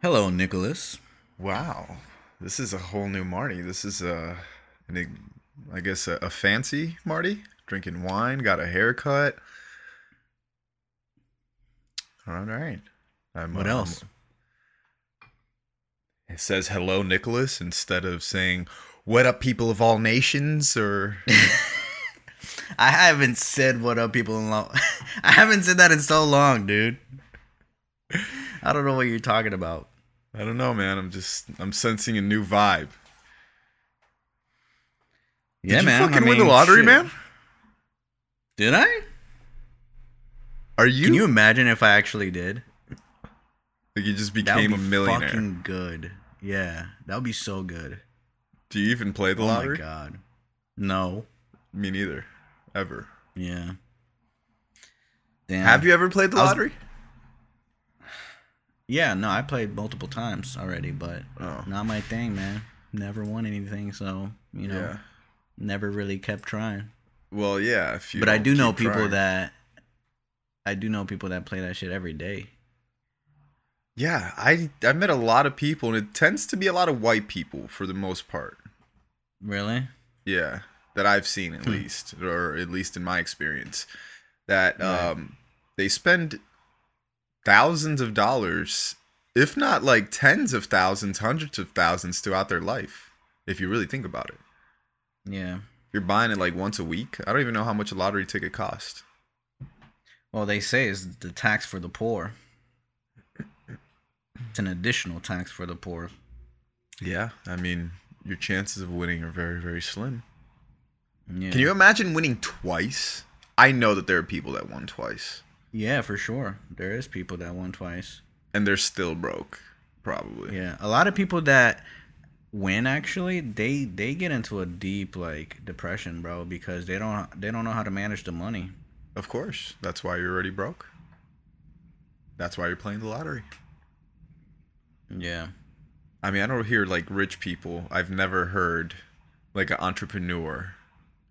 Hello, Nicholas. Wow, this is a whole new Marty. This is a, an, I guess a, a fancy Marty drinking wine, got a haircut. All right. I'm, What um, else? It says hello, Nicholas, instead of saying "What up, people of all nations?" or I haven't said what up, people in long. I haven't said that in so long, dude. I don't know what you're talking about. I don't know, man. I'm just I'm sensing a new vibe. Yeah, Did you man. fucking I win the lottery, shit. man? Did I? Are you? Can you imagine if I actually did? like you just That would became be a millionaire? fucking good. Yeah, that would be so good. Do you even play the oh lottery? Oh my god. No. Me neither. Ever. Yeah. Damn. Have you ever played the was- lottery? Yeah, no, I played multiple times already, but Oh. not my thing, man. Never won anything, so you know, Yeah. never really kept trying. Well, yeah. If you but I don't know people trying. that I do know people that play that shit every day. Yeah, I I met a lot of people, and it tends to be a lot of white people for the most part. Really? Yeah, that I've seen at Hmm. least, or at least in my experience, that Right. um they spend thousands of dollars, if not like tens of thousands, hundreds of thousands throughout their life. If you really think about it, Yeah. you're buying it like once a week. I don't even know how much a lottery ticket cost. Well, they say it's the tax for the poor. It's an additional tax for the poor. Yeah, I mean your chances of winning are very very slim. Yeah. Can you imagine winning twice? I know that there are people that won twice, Yeah, for sure. There is people that won twice. and they're still broke, probably. Yeah, a lot of people that win actually they they get into a deep like depression, bro, because they don't they don't know how to manage the money. Of course, that's why you're already broke. That's why you're playing the lottery. Yeah. I mean, I don't hear like rich people. I've never heard like an entrepreneur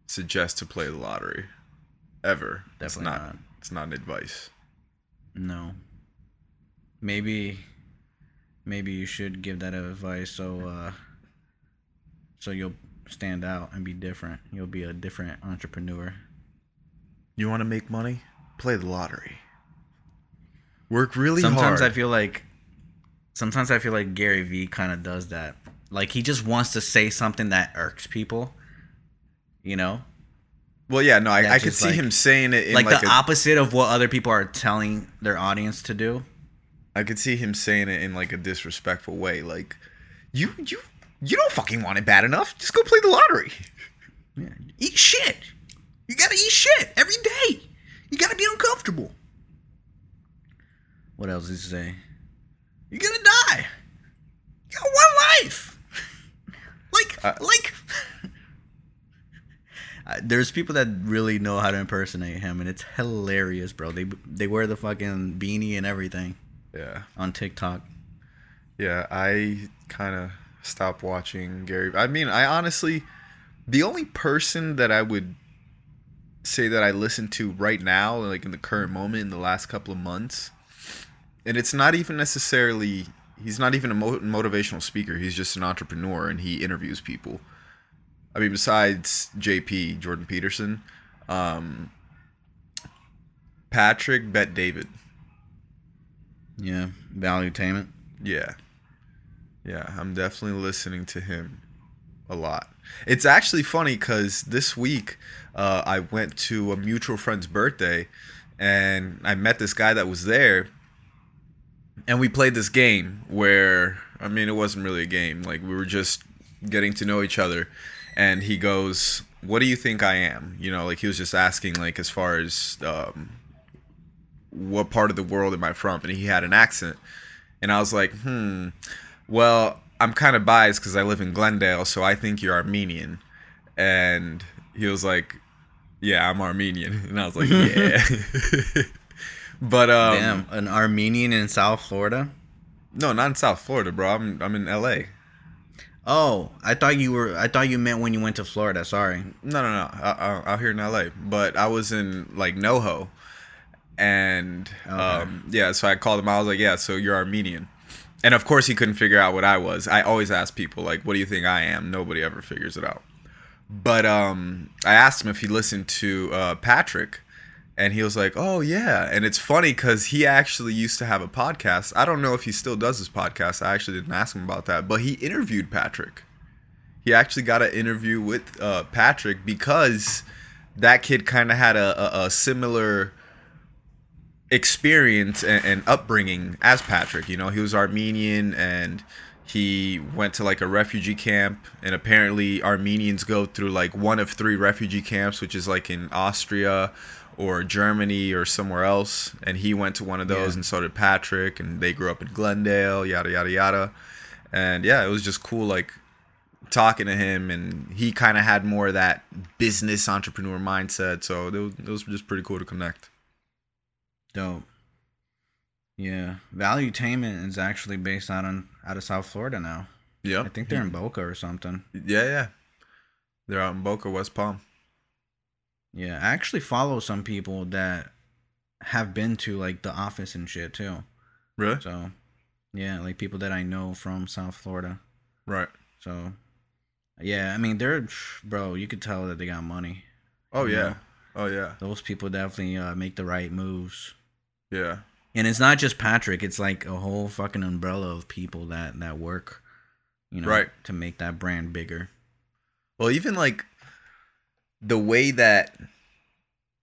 suggest to play the lottery, ever. it's Definitely not. not. It's not an advice. No. Maybe maybe you should give that advice so uh so you'll stand out and be different. You'll be a different entrepreneur. You want to make money? Play the lottery. Work really sometimes hard. I feel like sometimes I feel like Gary Vee kind of does that. Like he just wants to say something that irks people. You know? Well, yeah, no, I, I could see like- him saying it in like, like, the a, opposite of what other people are telling their audience to do. I could see him saying it in like a disrespectful way, like, "You, you, you don't fucking want it bad enough. Just go play the lottery." Yeah. Eat shit. You gotta eat shit every day. You gotta be uncomfortable. What else does he say? You're gonna die. You got one life. like, Uh, like. There's people that really know how to impersonate him, and it's hilarious, bro. They they wear the fucking beanie and everything Yeah, on TikTok. yeah. I kind of stopped watching Gary. I mean, I honestly, the only person that I would say that I listen to right now, like in the current moment, in the last couple of months, and it's not even necessarily. He's not even a mo- motivational speaker. He's just an entrepreneur, and he interviews people. I mean, besides JP Jordan Peterson, um, Patrick Bet David. Yeah, valuetainment. Yeah. Yeah, I'm definitely listening to him a lot. It's actually funny because this week uh, I went to a mutual friend's birthday and I met this guy that was there. And we played this game where, I mean, it wasn't really a game. Like, we were just getting to know each other. And he goes, What do you think I am? You know, like, he was just asking, like, as far as um, what part of the world am I from? And he had an accent. And I was like, hmm, well, I'm kind of biased because I live in Glendale, so I think you're Armenian. And he was like, yeah, I'm Armenian. And I was like, yeah. but, um, Damn, an Armenian in South Florida. no, not in South Florida, bro. I'm, I'm in LA. Oh, I thought you were. I thought you meant when you went to Florida. Sorry. No, no, no. I, I, out here in LA. But I was in like NoHo. And Okay. um, yeah, so I called him. I was like, yeah, so you're Armenian. And of course, he couldn't figure out what I was. I always ask people like, "What do you think I am?" Nobody ever figures it out. But um, I asked him if he listened to uh, Patrick, and he was like, "Oh yeah." And it's funny because he actually used to have a podcast. I don't know if he still does his podcast. I actually didn't ask him about that, but he interviewed Patrick. He actually got an interview with uh, Patrick because that kid kind of had a, a, a similar experience and, and upbringing as Patrick. You know, he was Armenian and he went to like a refugee camp and apparently Armenians go through like one of three refugee camps which is like in Austria or Germany or somewhere else and he went to one of those Yeah. and so did Patrick and they grew up in Glendale yada yada yada and yeah it was just cool like talking to him and he kind of had more of that business entrepreneur mindset so it was, it was just pretty cool to connect Dope. Yeah, Valuetainment is actually based out on out of South Florida now. yeah I think they're in mm. Boca or something. yeah yeah they're out in Boca West Palm Yeah, I actually follow some people that have been to like the office and shit too. really So, yeah, like people that I know from South Florida. right So, yeah, I mean, they're bro. You could tell that they got money. oh yeah know? oh yeah Those people definitely uh, make the right moves. yeah And it's not just Patrick. It's like a whole fucking umbrella of people that that work, you know, Right. to make that brand bigger. Well, even like the way that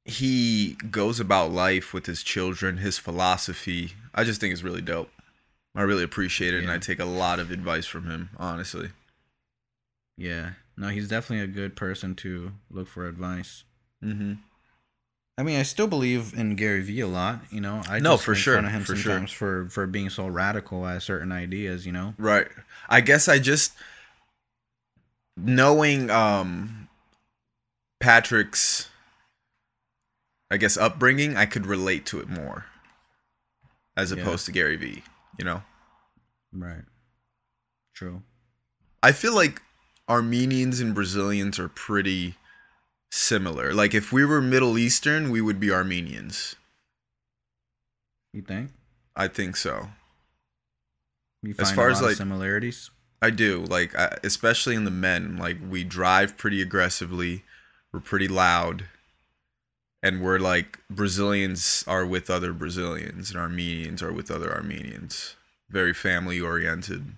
he goes about life with his children, his philosophy, I just think is really dope. I really appreciate it, and I take a lot of advice from him, honestly. Yeah, no, he's definitely a good person to look for advice. Mm-hmm. I mean, I still believe in Gary Vee a lot. You know, I No, just for sure, fun of him for sure. for for being so radical at certain ideas. You know. Right. I guess I just knowing um Patrick's I guess upbringing, I could relate to it more as Yeah. opposed to Gary Vee, you know. Right. True. I feel like Armenians and Brazilians are pretty similar. Like if we were Middle Eastern, we would be Armenians. You think? I think so. You As far as, like- similarities. I do. Like I, especially in the men, like we drive pretty aggressively. We're pretty loud. And we're like Brazilians are with other Brazilians and Armenians are with other Armenians. Very family oriented.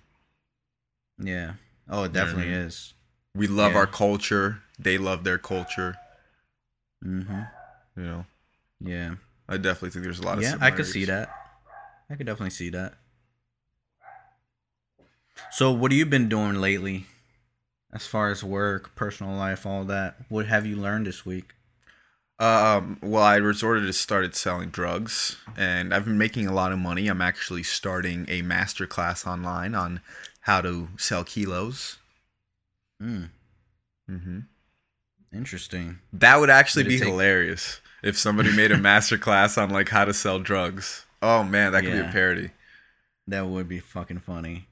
Yeah. Oh, it know what I definitely is. We love Yeah. our culture. They love their culture. Mm-hmm. You know. Yeah. I definitely think there's a lot of Yeah, I could see that. I could definitely see that. So, what have you been doing lately, as far as work, personal life, all that? What have you learned this week? Um, well, I resorted to started selling drugs, and I've been making a lot of money. I'm actually starting a master class online on how to sell kilos. Hmm. hmm Interesting. That would actually Did be take- hilarious if somebody made a master class on like how to sell drugs. Oh man, that could be a parody. That would be fucking funny.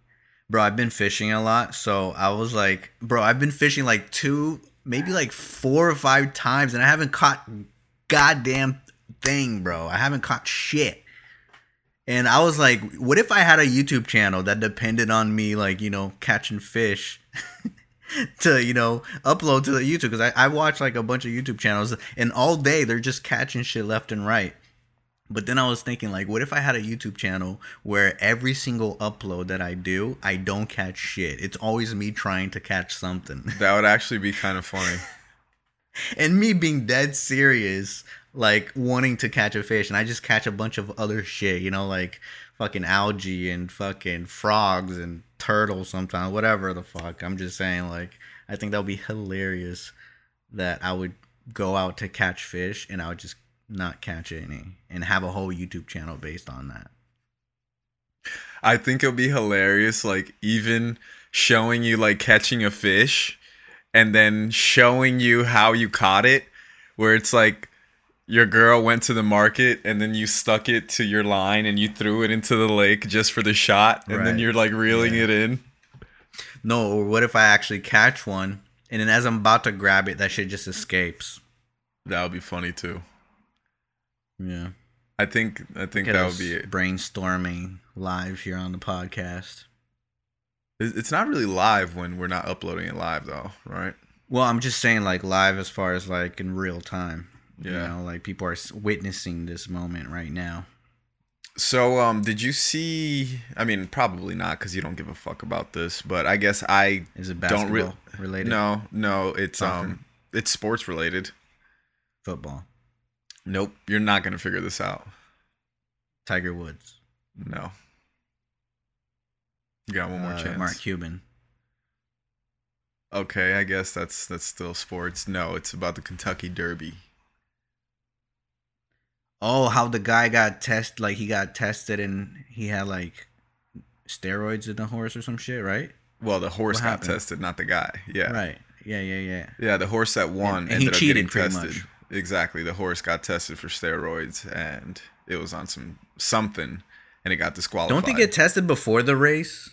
Bro, I've been fishing a lot, so I was like, bro, I've been fishing like two, maybe like four or five times, and I haven't caught goddamn thing, bro. I haven't caught shit. And I was like, what if I had a YouTube channel that depended on me, like, you know, catching fish to, you know, upload to the YouTube? Because I, I watch like a bunch of YouTube channels, and all day they're just catching shit left and right. But then I was thinking, like, what if I had a YouTube channel where every single upload that I do, I don't catch shit? It's always me trying to catch something. That would actually be kind of funny. and me being dead serious, like, wanting to catch a fish. And I just catch a bunch of other shit, you know, like fucking algae and fucking frogs and turtles sometimes, whatever the fuck. I'm just saying, like, I think that would be hilarious that I would go out to catch fish and I would just not catch any and have a whole YouTube channel based on that. I think it'll be hilarious, like even showing you like catching a fish and then showing you how you caught it, where it's like your girl went to the market and then you stuck it to your line and you threw it into the lake just for the shot and then you're like reeling Yeah. it in. No, or what if I actually catch one and then as I'm about to grab it, that shit just escapes? That would be funny too. Yeah. I think I think that would be it. brainstorming live here on the podcast. It's not really live when we're not uploading it live though, right? Well, I'm just saying like live as far as like in real time. You Yeah. know, like people are witnessing this moment right now. So, um, did you see? I mean, probably not because you don't give a fuck about this. But I guess I Is it Don't basketball re- related? no, no. It's Soccer. um, it's sports related. Football. Nope, you're not gonna figure this out. Tiger Woods. No. You got one more Uh, chance. Mark Cuban. Okay, I guess that's that's still sports. No, it's about the Kentucky Derby. Oh, how the guy got test like he got tested and he had like steroids in the horse or some shit, right? Well, the horse What got happened? tested, not the guy. Yeah. Right. Yeah, yeah, yeah. Yeah, the horse that won And- and he cheated getting pretty tested. much. Exactly. The horse got tested for steroids and it was on some something and it got disqualified. Don't they get tested before the race?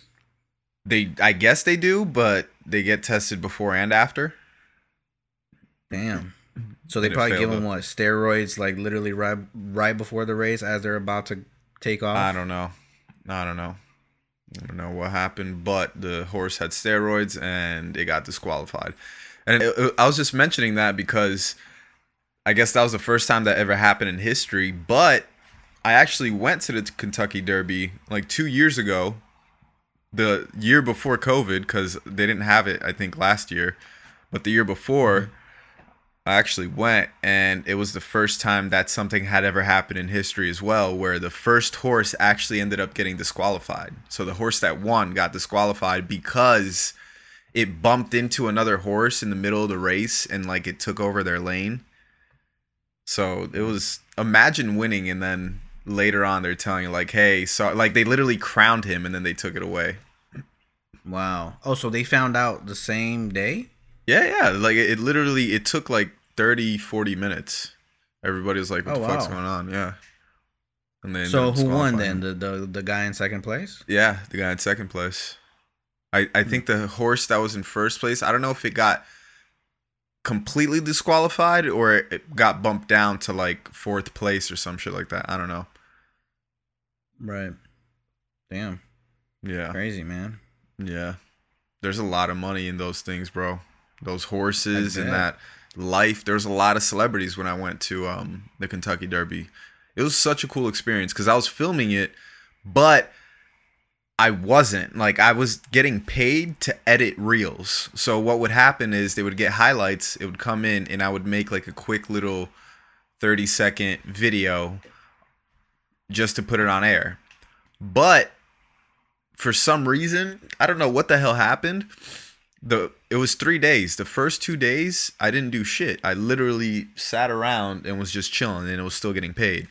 They I guess they do, but they get tested before and after. Damn. So they probably give them up. what steroids like literally right right before the race as they're about to take off. I don't know. I don't know. I don't know what happened, but the horse had steroids and it got disqualified. And it- it- I was just mentioning that because I guess that was the first time that ever happened in history. But I actually went to the Kentucky Derby like two years ago, the year before COVID, because they didn't have it, I think, last year. But the year before, I actually went, and it was the first time that something had ever happened in history as well, where the first horse actually ended up getting disqualified. So the horse that won got disqualified because it bumped into another horse in the middle of the race and like it took over their lane. So it was imagine winning and then later on they're telling you like, hey, so like they literally crowned him and then they took it away. Wow. Oh, so they found out the same day? Yeah, yeah. Like it, it literally it took like 30, 40 minutes. Everybody was like, "What Oh, the fuck's wow. going on?" Yeah. And then So who won then? The, the the guy in second place? Yeah, the guy in second place. I I think the horse that was in first place. I don't know if it got completely disqualified or it got bumped down to like fourth place or some shit like that. I don't know. Right. Damn. Yeah. Crazy, man. Yeah. There's a lot of money in those things, bro. Those horses and that life. There's a lot of celebrities when I went to um the Kentucky Derby. It was such a cool experience cuz I was filming it, but I wasn't. Like I was getting paid to edit reels. So what would happen is they would get highlights, it would come in and I would make like a quick little 30 second video just to put it on air. But for some reason, I don't know what the hell happened. The it was 3 days. The first 2 days, I didn't do shit. I literally sat around and was just chilling and it was still getting paid.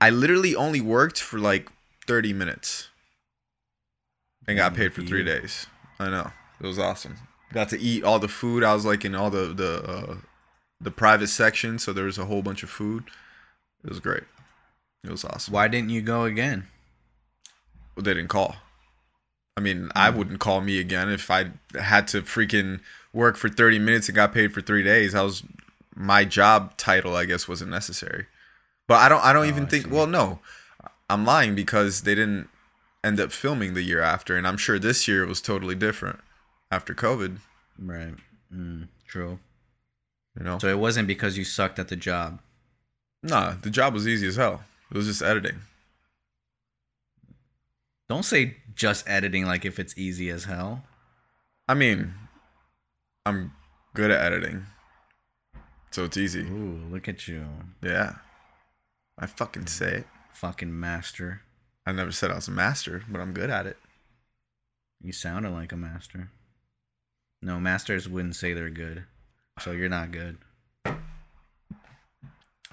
I literally only worked for like 30 minutes and got paid for 3 days. I know. It was awesome. Got to eat all the food. I was like in all the the uh, the private section, so there was a whole bunch of food. It was great. It was awesome. Why didn't you go again? Well, they didn't call. I mean, I Hmm. wouldn't call me again if I had to freaking work for 30 minutes and got paid for 3 days. I was my job title I guess wasn't necessary. But I don't I don't Oh, even I think see. well no. I'm lying because they didn't end up filming the year after and I'm sure this year it was totally different after COVID, Right. Mm, true. you know. So it wasn't because you sucked at the job. nah, the job was easy as hell. It was just editing. Don't say just editing like if it's easy as hell. I mean, I'm good at editing. So it's easy. Ooh, look at you. Yeah. I fucking say it. Fucking master. I never said I was a master, but I'm good at it. You sounded like a master. No, masters wouldn't say they're good. So you're not good.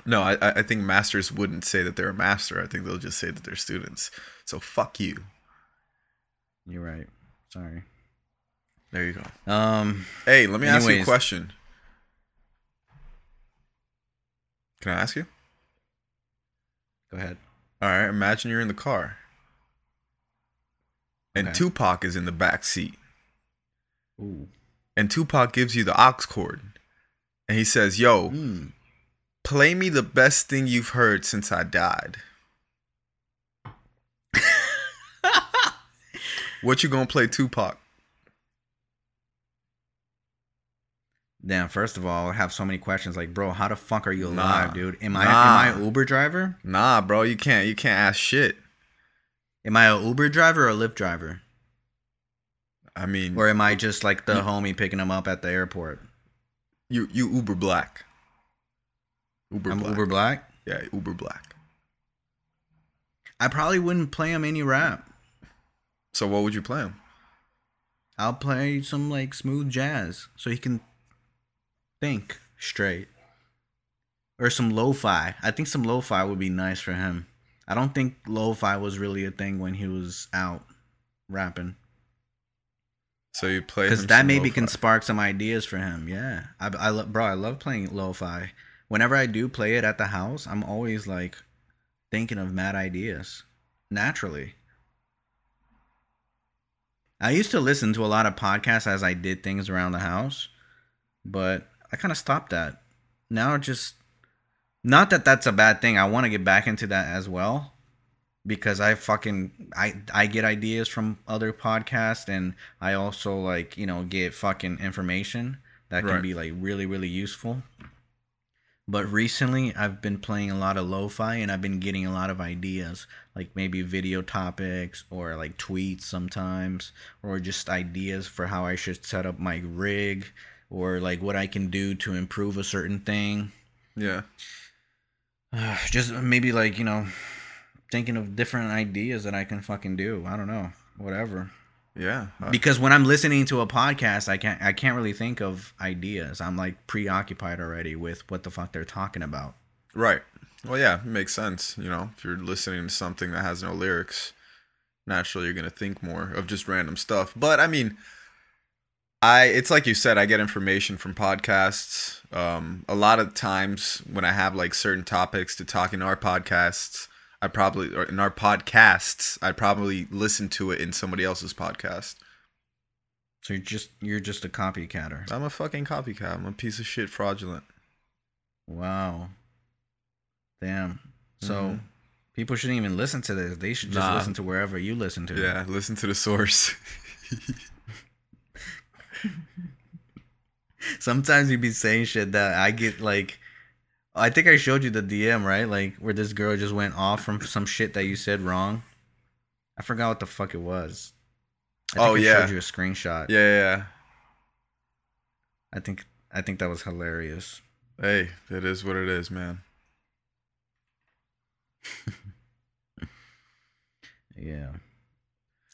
No, I, I think masters wouldn't say that they're a master. I think they'll just say that they're students. So fuck you. You're right. Sorry. There you go. Um, Hey, let me ask you a question. Can I ask you? go ahead. All right. Imagine you're in the car, and Okay. Tupac is in the back seat, Ooh. and Tupac gives you the aux cord, and he says, "Yo, Mm. Play me the best thing you've heard since I died. what you gonna play Tupac? Damn, first of all, I have so many questions. Like, bro, how the fuck are you Nah. alive, dude? Am I Nah. am I Uber driver? Nah, bro, you can't you can't ask shit. Am I a Uber driver or a Lyft driver? I mean, Or am I just like the homie picking him up at the airport? you you Uber Black. Uber I'm Black. Uber Black. Yeah, Uber Black. I probably wouldn't play him any rap. So what would you play him? I'll play some like smooth jazz so he can think straight. Or some lo-fi. I think some lo-fi would be nice for him. I don't think lo-fi was really a thing when he was out rapping. So you play because that maybe lo-fi. can spark some ideas for him. Yeah, I, I lo- bro, I love playing lo-fi. Whenever I do play it at the house, I'm always like thinking of mad ideas naturally. I used to listen to a lot of podcasts as I did things around the house, but I kind of stopped that. Now just not that that's a bad thing. I want to get back into that as well because I fucking I I get ideas from other podcasts and I also like, you know, get fucking information that can Right. be like really really useful. But recently I've been playing a lot of lo-fi and I've been getting a lot of ideas, like maybe video topics or like tweets sometimes or just ideas for how I should set up my rig or like what I can do to improve a certain thing. Yeah. Uh, just maybe like you know thinking of different ideas that i can fucking do i don't know whatever Yeah. Uh, because when i'm listening to a podcast i can't i can't really think of ideas i'm like preoccupied already with what the fuck they're talking about right. Well, yeah, it makes sense. You know, if you're listening to something that has no lyrics, naturally you're gonna think more of just random stuff. But I mean, I it's like you said, I get information from podcasts. Um, a lot of times when I have like certain topics to talk in our podcasts, I probably or in our podcasts, I probably listen to it in somebody else's podcast. so you're just you're just a copycatter I'm a fucking copycat. I'm a piece of shit fraudulent. wow damn so Mhm. people shouldn't even listen to this they should just Nah. listen to wherever you listen to Yeah, listen to the source. Sometimes you'd be saying shit that I get like I think I showed you the DM, right? Like where this girl just went off from some shit that you said wrong. I forgot what the fuck it was. I Oh, I yeah. showed you a screenshot. yeah, yeah. I think I think that was hilarious. Hey, it is what it is, man. Yeah.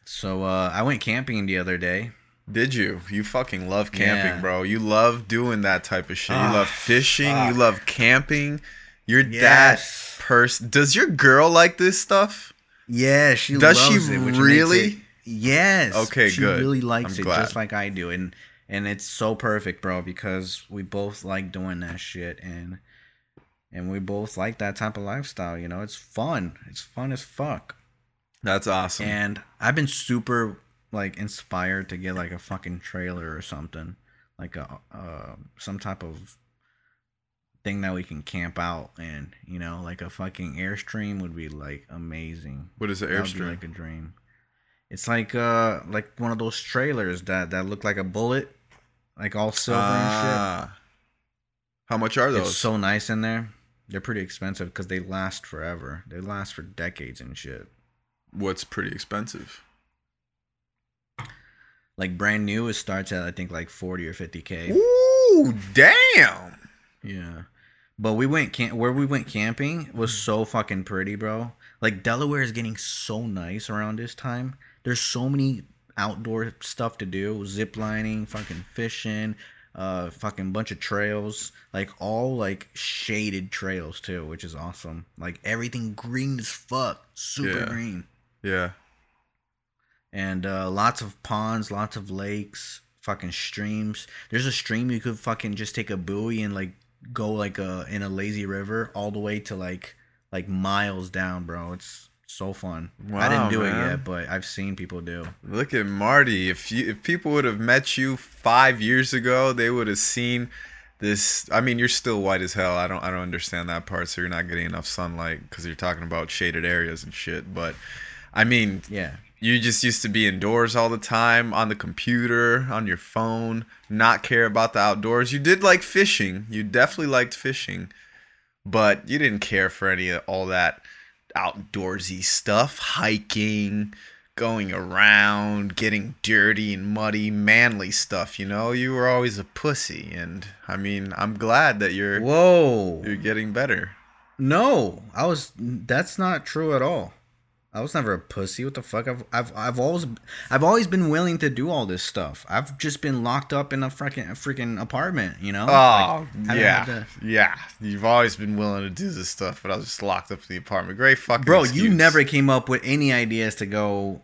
So uh I went camping the other day. Did you? You fucking love camping, Yeah. bro. You love doing that type of shit. You Ah, love fishing. fuck. You love camping. You're Yes. that person. Does your girl like this stuff? Yeah, she Does she it, really? it- yes. Okay, she good. really likes I'm it glad. just like I do, and and it's so perfect, bro, because we both like doing that shit, and and we both like that type of lifestyle. You know, it's fun. It's fun as fuck. That's awesome. And I've been super like inspired to get like a fucking trailer or something, like a uh, some type of thing that we can camp out and you know like a fucking airstream would be like amazing what is the that airstream? like a dream. It's like uh like one of those trailers that that look like a bullet, like all silver Ah. How much are those? It's so nice in there. They're pretty expensive because they last forever. They last for decades and shit. What's pretty expensive? Like brand new, it starts at I think like forty or fifty k. Ooh, damn. Yeah, but we went camp where we went camping was so fucking pretty, bro. Like Delaware is getting so nice around this time. There's so many outdoor stuff to do, zip lining, fucking fishing, uh, fucking bunch of trails, like all like shaded trails too, which is awesome. Like everything green as fuck, super Yeah. green, Yeah. And uh, lots of ponds, lots of lakes, fucking streams. There's a stream you could fucking just take a buoy and like go like a in a lazy river all the way to like like miles down, bro. It's so fun. I didn't Wow, do it yet, but I've seen people do. Look at Marty. If you if people would have met you five years ago, they would have seen this I mean you're still white as hell. I don't I don't understand that part so you're not getting enough sunlight cuz you're talking about shaded areas and shit, but I mean, Yeah. You just used to be indoors all the time on the computer, on your phone, not care about the outdoors. You did like fishing. You definitely liked fishing, but you didn't care for any of all that outdoorsy stuff, hiking, going around, getting dirty and muddy, manly stuff, you know? You were always a pussy and I mean, I'm glad that you're Whoa. you're getting better. No, I was. That's not true at all. I was never a pussy. What the fuck? I've, I've, I've always, I've always been willing to do all this stuff. I've just been locked up in a freaking, a freaking apartment. You know? Oh, Like, yeah. to- Yeah. You've always been willing to do this stuff, but I was just locked up in the apartment. Great fucking bro. You never came up with any ideas to go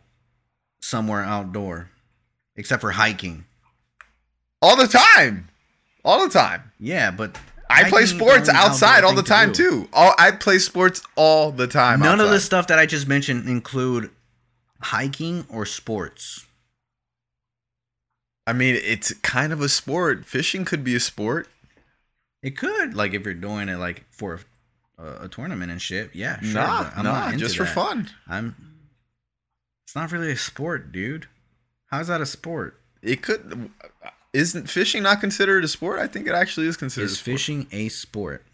somewhere outdoor, except for hiking. All the time. All the time. Yeah, but I play hiking's sports outside all the time do. too. All I play sports all the time. None of the stuff that I just mentioned include hiking or sports. I mean, it's kind of a sport. Fishing could be a sport. It could, like, if you're doing it like for a, a tournament and shit. Yeah, sure. nah, I'm nah, not just for that. fun. I'm. It's not really a sport, dude. How's that a sport? It could. Isn't fishing not considered a sport? I think it actually is considered. Is a sport. Is fishing a sport?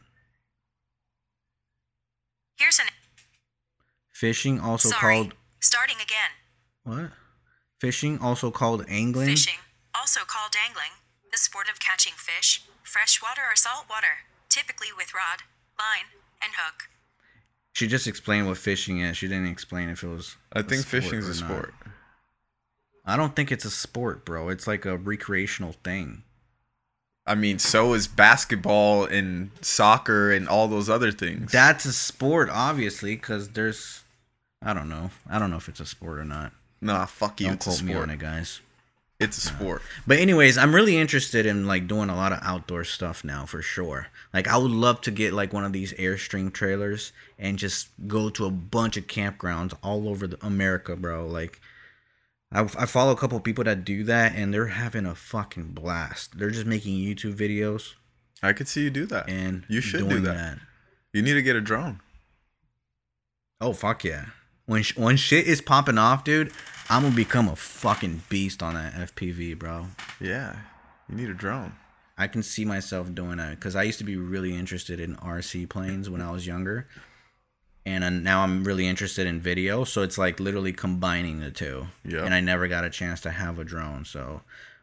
Here's an Fishing, also sorry. called Starting again. what? Fishing, also called angling. Fishing, also called angling, the sport of catching fish, freshwater or saltwater, typically with rod, line, and hook. She just explained what fishing is. She didn't explain if it was. I a think fishing is a or not. sport. I don't think it's a sport, bro. It's like a recreational thing. I mean, so is basketball and soccer and all those other things. That's a sport, obviously, because there's. I don't know. I don't know if it's a sport or not. nah, fuck you. Don't it's quote me on it, guys. It's a sport. But anyways, I'm really interested in like doing a lot of outdoor stuff now for sure. Like I would love to get like one of these Airstream trailers and just go to a bunch of campgrounds all over the America, bro. Like I, I follow a couple people that do that and they're having a fucking blast. They're just making YouTube videos I could see you do that. and you should do doing that. You need to get a drone. Oh fuck yeah! When sh- when shit is popping off, dude, I'm gonna become a fucking beast on that FPV, bro. Yeah, you need a drone. I can see myself doing that because I used to be really interested in RC planes when I was younger, and now I'm really interested in video. So it's like literally combining the two. Yeah. And I never got a chance to have a drone, so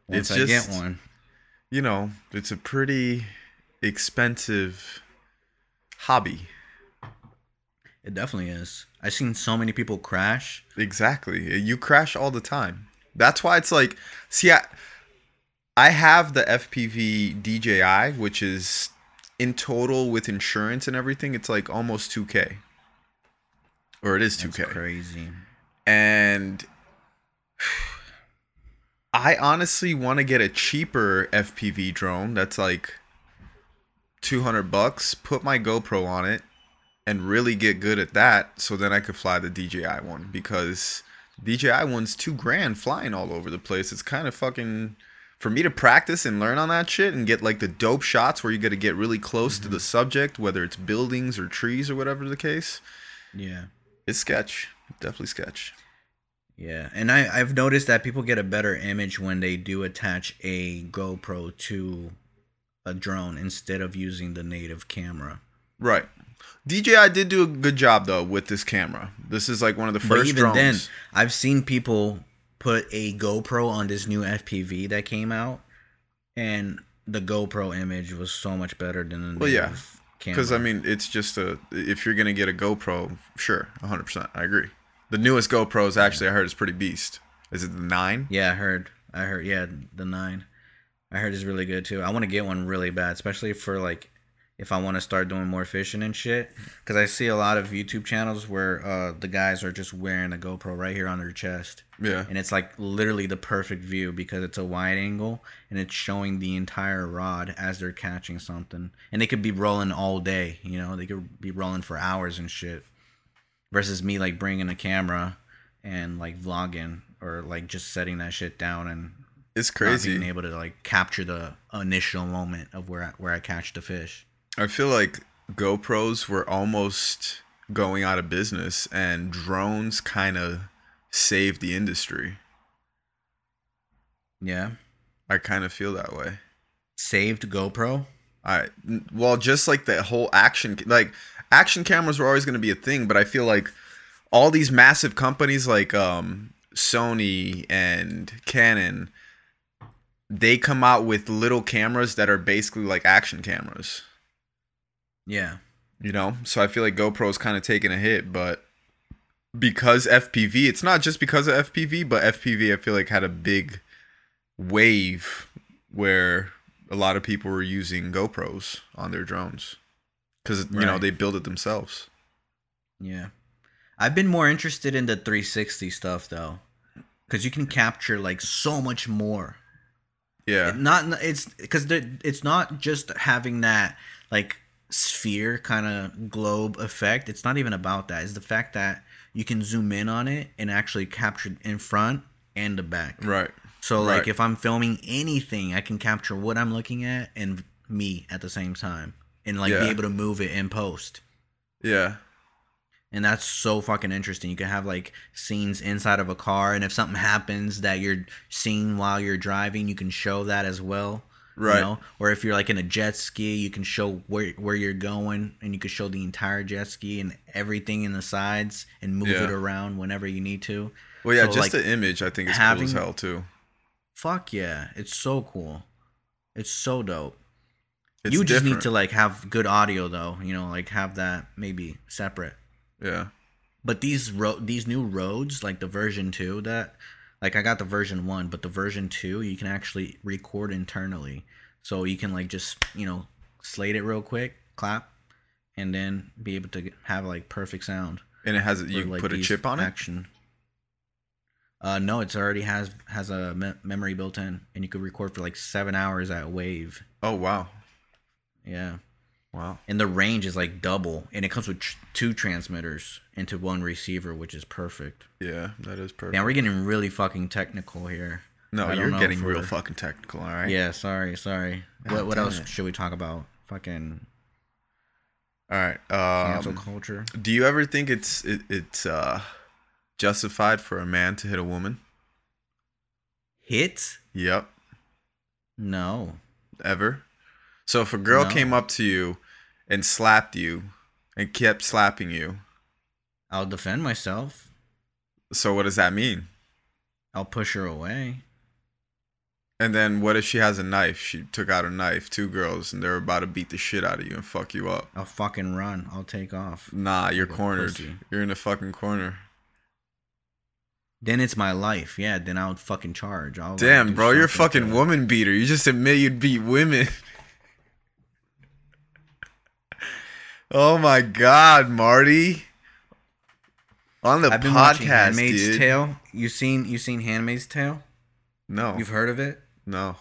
once It's I get one, You know, it's a pretty expensive hobby. it definitely is. I've seen so many people crash. Exactly. You crash all the time. That's why it's like, see, I, I have the FPV DJI, which is in total with insurance and everything, it's like almost 2K. Or it is 2K. crazy. and I honestly want to get a cheaper FPV drone that's like 200 bucks, put my GoPro on it and really get good at that so then I could fly the DJI one because DJI one's 2 grand flying all over the place. It's kind of fucking for me to practice and learn on that shit and get like the dope shots where you got to get really close to the mm-hmm. subject whether it's buildings or trees or whatever the case. Yeah. It's sketch. Definitely sketch. Yeah, and I, I've noticed that people get a better image when they do attach a GoPro to a drone instead of using the native camera. Right. DJI did do a good job though with this camera. This is like one of the But first even drones. then, I've seen people put a GoPro on this new FPV that came out, and the GoPro image was so much better than the Well, yeah, native camera. Because I mean, it's just a if you're gonna get a GoPro, sure, 100. percent I agree. The newest GoPros actually I heard is pretty beast. Is it the nine? yeah, I heard, I heard, yeah, the nine, I heard is really good too. I want to get one really bad, especially for like if I want to start doing more fishing and shit. Because I see a lot of YouTube channels where uh, the guys are just wearing a GoPro right here on their chest. Yeah. and it's like literally the perfect view because it's a wide angle and it's showing the entire rod as they're catching something and they could be rolling all day you know they could be rolling for hours and shit versus me like bringing a camera and like vlogging or like just setting that shit down and It's crazy. being able to like capture the initial moment of where I, where I catch the fish. I feel like GoPros were almost going out of business, and drones kind of saved the industry. Yeah, I kind of feel that way. saved GoPro. I well, just like the whole action, like action cameras were always going to be a thing, but I feel like all these massive companies like um, Sony and Canon, they come out with little cameras that are basically like action cameras. Yeah, You know, so I feel like GoPro's kind of taking a hit, but because FPV, it's not just because of FPV, but FPV I feel like had a big wave where a lot of people were using GoPros on their drones because you know they build it themselves. yeah. I've been more interested in the 360 stuff though, because you can capture like so much more. Yeah, not it's because it's not just having that like sphere kind of globe effect it's not even about that it's the fact that you can zoom in on it and actually capture in front and the back right. so like right. if i'm filming anything i can capture what i'm looking at and me at the same time and like be able to move it in post Yeah, and that's so fucking interesting. You can have like scenes inside of a car, and if something happens that you're seeing while you're driving, you can show that as well. Right. You know? Or if you're like in a jet ski, you can show where where you're going, and you can show the entire jet ski and everything in the sides, and move Yeah. it around whenever you need to. well, yeah, So, just like, the image I think is cool as hell too. Fuck yeah, it's so cool. It's so dope. It's you just need to like have good audio though. You know, like have that maybe separate. yeah, But these ro- these new Rodes, like the version two, that like I got the version one, but the version two, you can actually record internally, so you can like just you know slate it real quick, clap, and then be able to have like perfect sound. and it has you like, put a chip on it. Action. Uh, no, it's already has has a me- memory built in, and you could record for like seven hours at wave. Oh wow, Yeah, wow. and the range is like double, and it comes with tr- two transmitters into one receiver, which is perfect. Yeah, that is perfect. Now we're getting really fucking technical here. no, I you're getting real we're- fucking technical. All right. Yeah, sorry, sorry. What what else it. should we talk about? Fucking All right. cancel Um, culture. Do you ever think it's it, it's uh justified for a man to hit a woman? Hit? Yep. No. Ever? So if a girl No. came up to you and slapped you and kept slapping you, I'll defend myself. so what does that mean? I'll push her away. And then what if she has a knife? She took out a knife, two girls, and they're about to beat the shit out of you and fuck you up. I'll fucking run. I'll take off. Nah, you're Like cornered. pussy. You're in the fucking corner. Then it's my life. Yeah, then I would fucking charge. I'll Damn, do bro, you're a fucking woman beater. You just admit you'd beat women. oh my god, Marty. On the I've been watching podcast, Handmaid's dude. Tale. You seen you seen Handmaid's Tale? No, You've heard of it? no.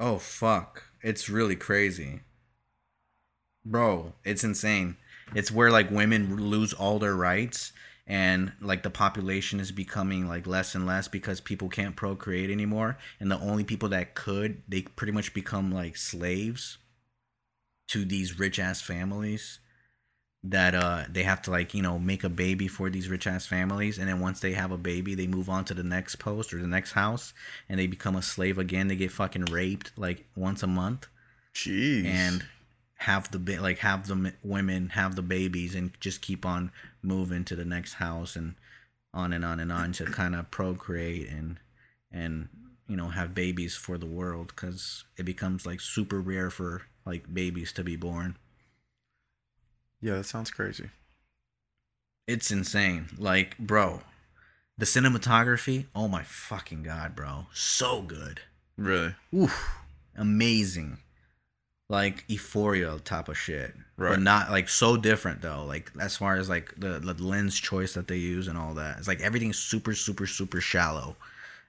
Oh fuck. It's really crazy. Bro, it's insane. It's where like women lose all their rights and like the population is becoming like less and less because people can't procreate anymore and the only people that could they pretty much become like slaves to these rich ass families that uh they have to like you know make a baby for these rich ass families. And then once they have a baby they move on to the next post or the next house and they become a slave again. They get fucking raped like once a month. Jeez. and have the like have the women have the babies and just keep on moving to the next house and on and on and on to kind of procreate and and you know have babies for the world because it becomes like super rare for like babies to be born yeah, that sounds crazy. it's insane like bro the cinematography oh my fucking god bro so good Really? Oof, amazing. Like euphoria type of shit. Right. But not like so different though. Like as far as like the, the lens choice that they use and all that. It's like everything's super, super, super shallow.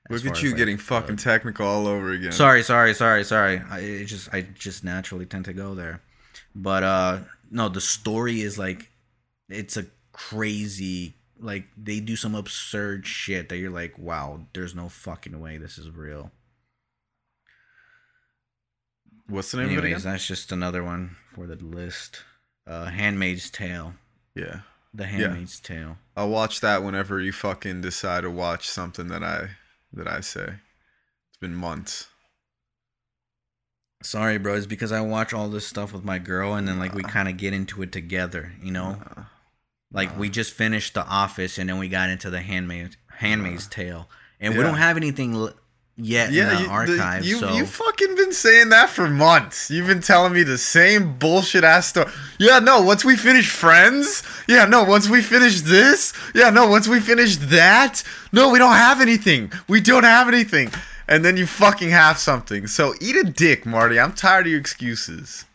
Look at you getting fucking technical all over again. Sorry, sorry, sorry, sorry. I it just I just naturally tend to go there. But uh no, the story is like it's a crazy like they do some absurd shit that you're like, wow, there's no fucking way this is real. What's the name of it again? that's just another one for the list. Uh, Handmaid's Tale. Yeah. The Handmaid's Tale. I'll watch that whenever you fucking decide to watch something that I that I say. It's been months. Sorry, bro. It's because I watch all this stuff with my girl, and then like we kind of get into it together. You know, Uh, like we just finished The Office, and then we got into the Handmaid Handmaid's Tale, and we don't have anything yet in yeah, the you, the- you so you fucking been saying that for months. You've been telling me the same bullshit ass story. Yeah, no. Once we finish Friends. Yeah, no. Once we finish this. Yeah, no. Once we finish that. No, we don't have anything. We don't have anything. And then you fucking have something. So eat a dick, Marty. I'm tired of your excuses.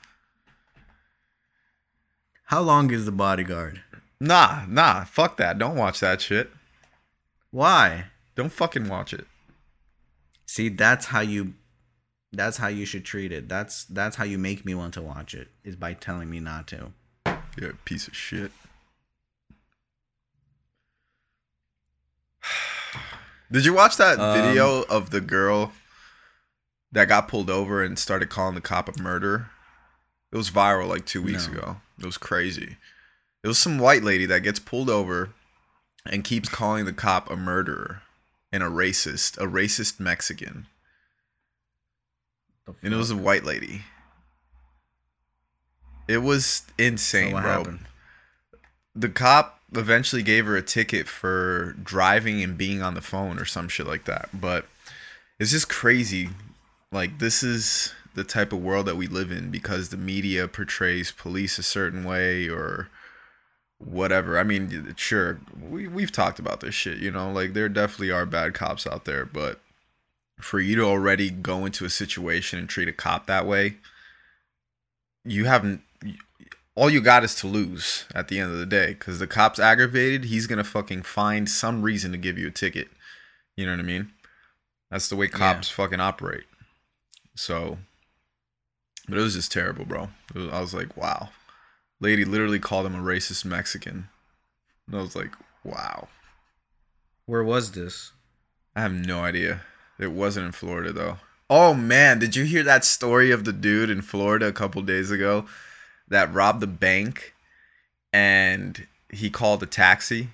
how long is The Bodyguard? Nah, nah. Fuck that. Don't watch that shit. Why? Don't fucking watch it. See, that's how you. That's how you should treat it. That's that's how you make me want to watch it. Is by telling me not to. You're a piece of shit. Did you watch that Um, video of the girl that got pulled over and started calling the cop a murderer? It was viral like two weeks No. ago. It was crazy. It was some white lady that gets pulled over and keeps calling the cop a murderer and a racist, a racist Mexican. And it was a white lady. It was So insane, what bro. happened? the cop eventually gave her a ticket for driving and being on the phone or some shit like that. But it's just crazy. Like this is the type of world that we live in because the media portrays police a certain way or whatever. I mean, sure, we we've talked about this shit, you know, like there definitely are bad cops out there, but for you to already go into a situation and treat a cop that way, you haven't all you got is to lose at the end of the day because the cop's aggravated he's gonna fucking find some reason to give you a ticket. You know what i mean? That's the way cops fucking operate. So but it was just terrible bro. Was- i was like wow lady literally called him a racist mexican and i was like wow Where was this? i have no idea it wasn't in florida though oh man did you hear that story of the dude in florida a couple days ago that robbed the bank and he called a taxi.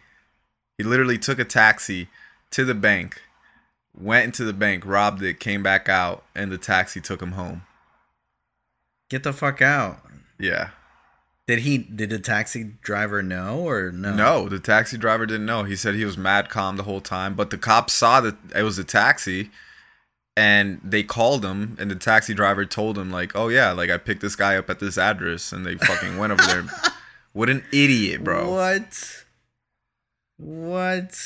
He literally took a taxi to the bank, went into the bank, robbed it, came back out, and the taxi took him home. Get the fuck out. Yeah. Did he? Did the taxi driver know or no? No, the taxi driver didn't know. He said he was mad calm the whole time, but the cops saw that it was a taxi and they called him and the taxi driver told him like, "Oh yeah, like I picked this guy up at this address." And they fucking went over there. What an idiot, bro. What? What?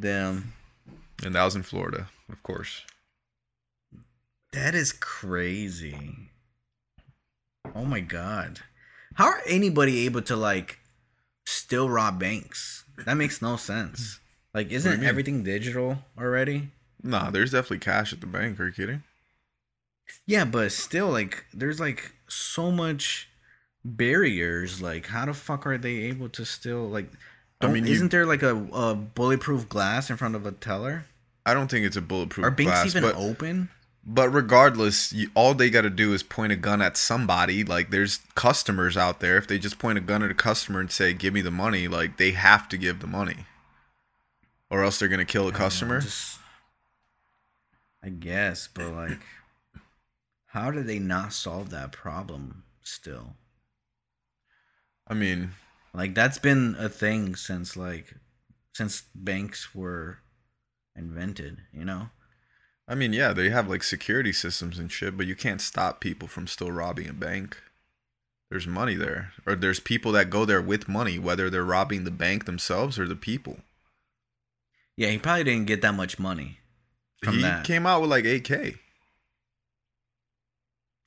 Damn. And that was in Florida, of course. That is crazy. Oh my god. How are anybody able to like still rob banks? That makes no sense. Like isn't everything digital already? Nah, there's definitely cash at the bank. Are you kidding? Yeah, but still like there's like so much barriers like how the fuck are they able to still like I mean, isn't there like a, a bulletproof glass in front of a teller? I don't think it's a bulletproof Are banks glass, even but open? But regardless, you, all they got to do is point a gun at somebody. Like there's customers out there. If they just point a gun at a customer and say, "Give me the money," like they have to give the money, or else they're gonna kill a know, customer. just- I guess, but like, how do they not solve that problem still? I mean, Like that's been a thing since like since banks were invented, you know? I mean, yeah, they have like security systems and shit, but you can't stop people from still robbing a bank. There's money there, or there's people that go there with money, whether they're robbing the bank themselves or the people. Yeah, he probably didn't get that much money from he that. came out with like 8k.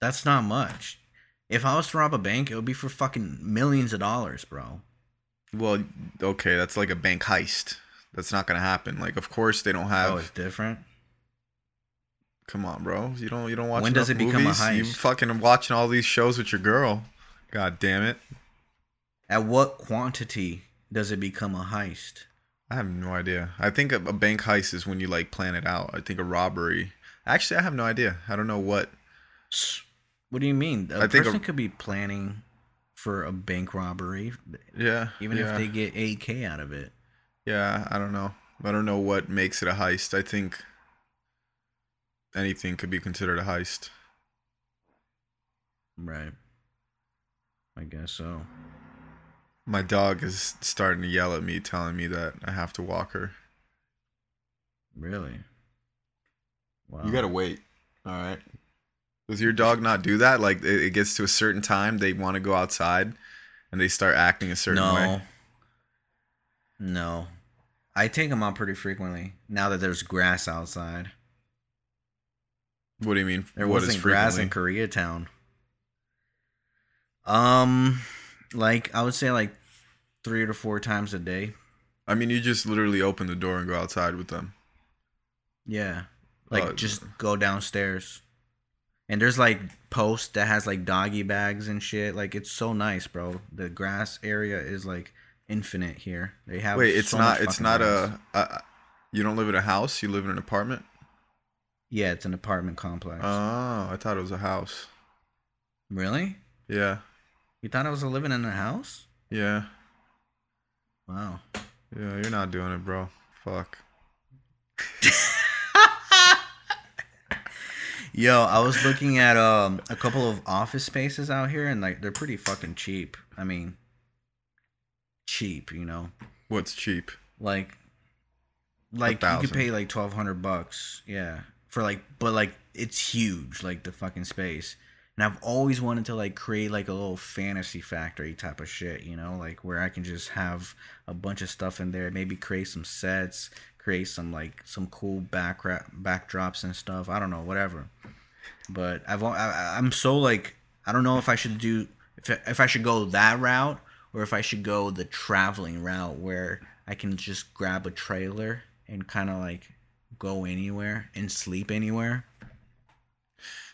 That's not much. If I was to rob a bank, it would be for fucking millions of dollars, bro. Well, okay, that's like a bank heist. That's not gonna happen. Like, of course they don't oh, have. oh, it's different. Come on, bro. You don't. You don't watch. When does it become a movies? You heist? fucking watching all these shows with your girl. God damn it. At what quantity does it become a heist? I have no idea. I think a, a bank heist is when you like plan it out. I think a robbery. Actually, I have no idea. I don't know what. What do you mean? A I think a- person could be planning for a bank robbery, Yeah. even yeah. if they get 8K out of it. Yeah, I don't know. I don't know what makes it a heist. I think anything could be considered a heist. Right. I guess so. My dog is starting to yell at me, telling me that I have to walk her. Really? Wow. You gotta wait. All right. Does your dog not do that? Like it, it gets to a certain time, they want to go outside, and they start acting a certain no. way. No. I take them out pretty frequently now that there's grass outside. What do you mean? There What is wasn't grass in? Koreatown. Um, like I would say like three to four times a day. I mean, you just literally open the door and go outside with them. Yeah, like Oh, just go downstairs, and there's like post that has like doggy bags and shit. Like it's so nice, bro. The grass area is like infinite here. They have Wait, it's so not. It's not grass. a, a. You don't live in a house. You live in an apartment. Yeah, it's an apartment complex. Oh, I thought it was a house. really? Yeah, You thought I was living in a house? yeah, Wow. yeah. You're not doing it, bro. Fuck. Yo, I was looking at um a couple of office spaces out here and like they're pretty fucking cheap. I mean cheap, you know. What's cheap? Like like you thousand. could pay like 1200 bucks. Yeah. For like but like it's huge like the fucking space. And I've always wanted to like create like a little fantasy factory type of shit, you know, like where I can just have a bunch of stuff in there, maybe create some sets, create some like some cool backra- backdrops and stuff. I don't know, whatever. But I've I- I'm so like I don't know if I should do if if I should go that route or if I should go the traveling route where I can just grab a trailer and kind of like go anywhere and sleep anywhere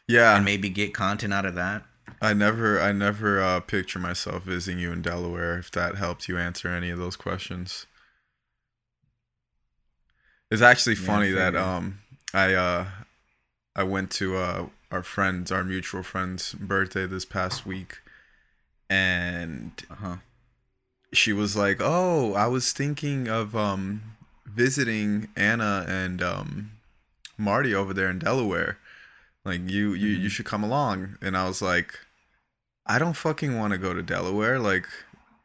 Yeah, and maybe get content out of that. I never, I never uh, picture myself visiting you in Delaware. If that helped you answer any of those questions, it's actually Yeah, funny that um, I uh, I went to uh, our friends, our mutual friend's birthday this past week, and Uh huh. she was like, "Oh, I was thinking of um visiting Anna and um Marty over there in Delaware. Like you you you Mhm. should come along." And I was like, "I don't fucking want to go to Delaware. Like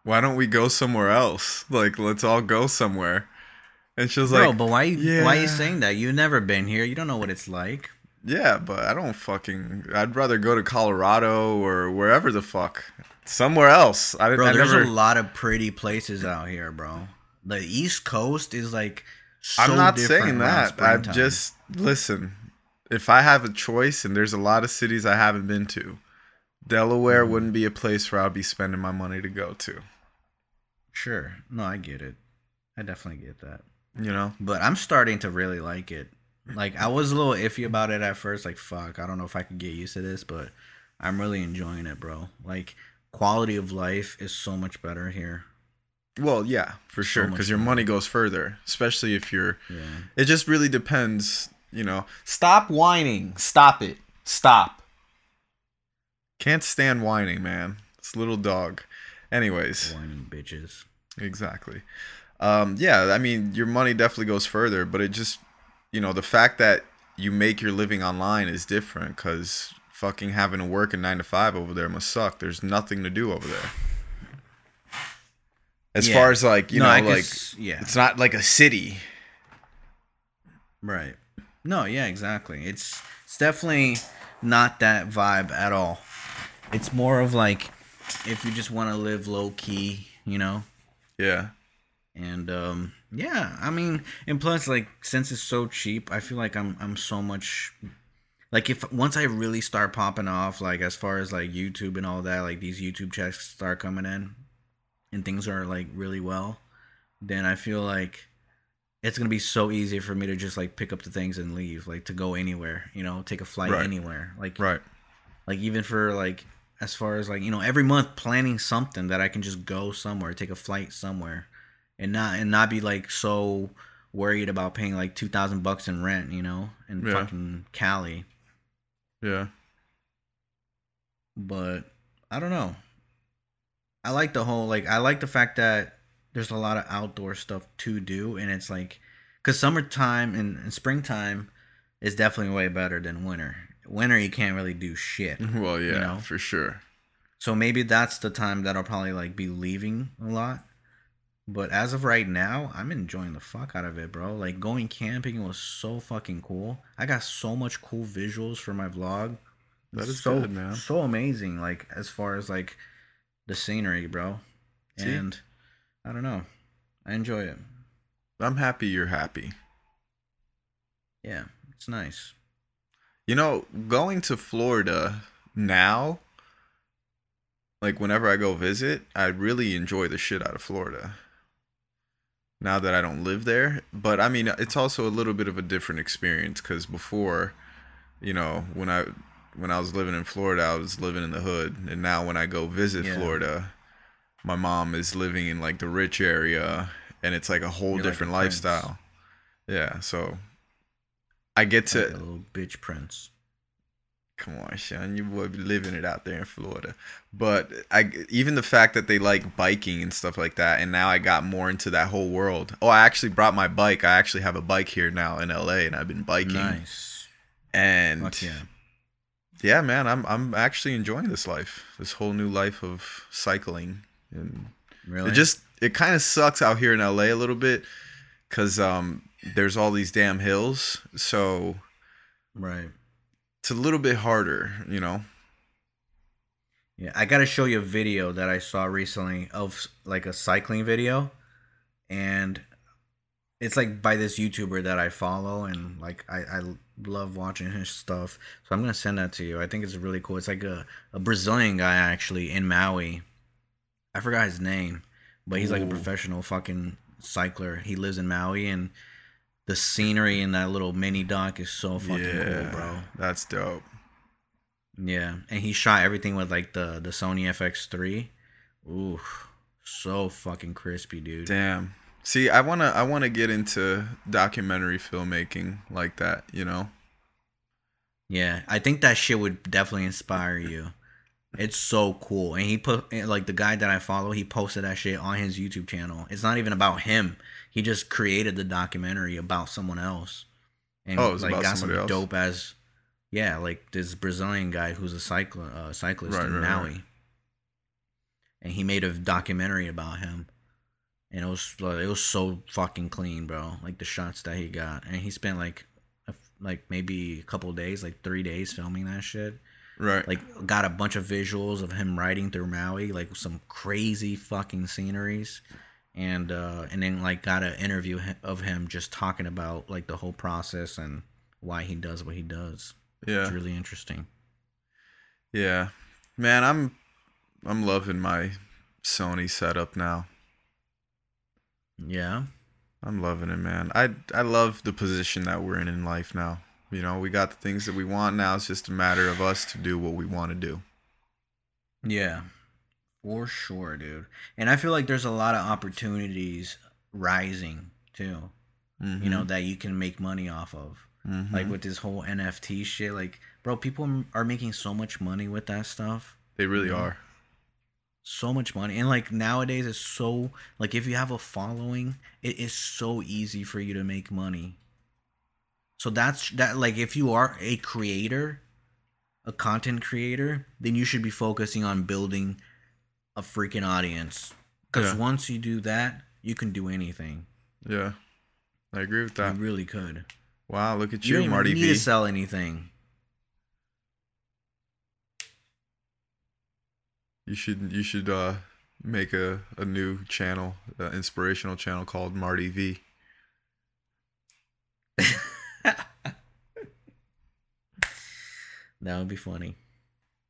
why don't we go somewhere else? Like let's all go somewhere." And she was Bro, like, but why you why you saying that? You've never been here. You don't know what it's like. "Yeah, but I don't fucking I'd rather go to Colorado or wherever the fuck. Somewhere else." I, Bro, I there's never a lot of pretty places out here, bro. The East Coast is like so I'm not saying that. I just listen. If I have a choice, and there's a lot of cities I haven't been to, Delaware Mhm. wouldn't be a place where I'd be spending my money to go to. Sure. No, I get it. I definitely get that. You know? But I'm starting to really like it. Like I was a little iffy about it at first. Like fuck, I don't know if I could get used to this, but I'm really enjoying it, bro. Like quality of life is so much better here. Well, yeah, for sure, because your money goes further, especially if you're. Yeah. It just really depends. You know. Stop whining. Stop it. Stop. Can't stand whining, man. This little dog. Anyways. Whining bitches. Exactly. Um, yeah, I mean, your money definitely goes further, but it just, you know, the fact that you make your living online is different because fucking having to work a nine to five over there must suck. There's nothing to do over there. As Yeah. far as like, you No, know, I like, guess- yeah. it's not like a city. Right. No, yeah, exactly. It's it's definitely not that vibe at all. It's more of like if you just want to live low key, you know. Yeah. And um yeah, I mean, and plus like since it's so cheap, I feel like I'm I'm so much like if once I really start popping off like as far as like YouTube and all that, like these YouTube checks start coming in and things are like really well, then I feel like it's gonna be so easy for me to just like pick up the things and leave, like to go anywhere, you know, take a flight Right. anywhere, like Right. like even for like as far as like you know every month planning something that I can just go somewhere, take a flight somewhere, and not and not be like so worried about paying like two thousand bucks in rent, you know, in Yeah. fucking Cali. Yeah. But I don't know. I like the whole like I like the fact that there's a lot of outdoor stuff to do, and it's like because summertime and, and springtime is definitely way better than winter. Winter you can't really do shit. Well, yeah, know? for sure. So maybe that's the time that I'll probably like be leaving a lot. But as of right now, I'm enjoying the fuck out of it, bro. Like going camping was so fucking cool. I got so much cool visuals for my vlog. That It's so good, man. so amazing. Like as far as like the scenery, bro. See? And I don't know. I enjoy it. I'm happy you're happy. Yeah, it's nice. You know, going to Florida now, like whenever I go visit, I really enjoy the shit out of Florida. Now that I don't live there, but I mean, it's also a little bit of a different experience because before, you know, when I when I was living in Florida, I was living in the hood, and now when I go visit Yeah. Florida, my mom is living in like the rich area, and it's like a whole You're like a different prince. lifestyle. Yeah, so I get to Like a little bitch prince. Come on, Sean, you boy be living it out there in Florida. But I even the fact that they like biking and stuff like that, and now I got more into that whole world. Oh, I actually brought my bike. I actually have a bike here now in LA, and I've been biking. Nice. And Fuck yeah. Yeah, man, I'm I'm actually enjoying this life, this whole new life of cycling, and Really? it just it kind of sucks out here in LA a little bit, cause um there's all these damn hills, so right. it's a little bit harder, you know. Yeah, I gotta show you a video that I saw recently of like a cycling video, and it's like by this YouTuber that I follow, and like I, I love watching his stuff. So I'm gonna send that to you. I think it's really cool. It's like a, a Brazilian guy actually in Maui. I forgot his name, but he's like a professional fucking cycler. He lives in Maui, and the scenery in that little mini doc is so fucking cool, bro. That's dope. Yeah, and he shot everything with like the the Sony FX3. Ooh, so fucking crispy, dude. Damn. See, I wanna I wanna get into documentary filmmaking like that, you know? Yeah, I think that shit would definitely inspire you. It's so cool, and he put like the guy that I follow. He posted that shit on his YouTube channel. It's not even about him. He just created the documentary about someone else, and Oh, like about got some else? dope as, yeah, like this Brazilian guy who's a cycler, uh, cyclist Right, in right, Maui, right. and he made a documentary about him, and it was like, it was so fucking clean, bro. Like the shots that he got, and he spent like, a like maybe a couple days, like three days filming that shit Right. like got a bunch of visuals of him riding through Maui, like some crazy fucking sceneries, and uh, and then like got an interview of him just talking about like the whole process and why he does what he does. yeah. It's really interesting. Yeah. Man, I'm I'm loving my Sony setup now. Yeah, I'm loving it, man. I I love the position that we're in in life now. You know, we got the things that we want now. It's just a matter of us to do what we want to do. yeah, for sure, dude. And I feel like there's a lot of opportunities rising too. You know that you can make money off of. Mhm. Like with this whole NFT shit, like bro, people are making so much money with that stuff. they really Yeah. are. So much money and like nowadays it's so like if you have a following it is so easy for you to make money so that's that like if you are a creator a content creator then you should be focusing on building a freaking audience because Yeah. once you do that you can do anything Yeah. I agree with that. you really could Wow, look at you you, don't even Marty need V. to sell anything You should you should uh make a, a new channel, uh, inspirational channel called Marty V. that would be funny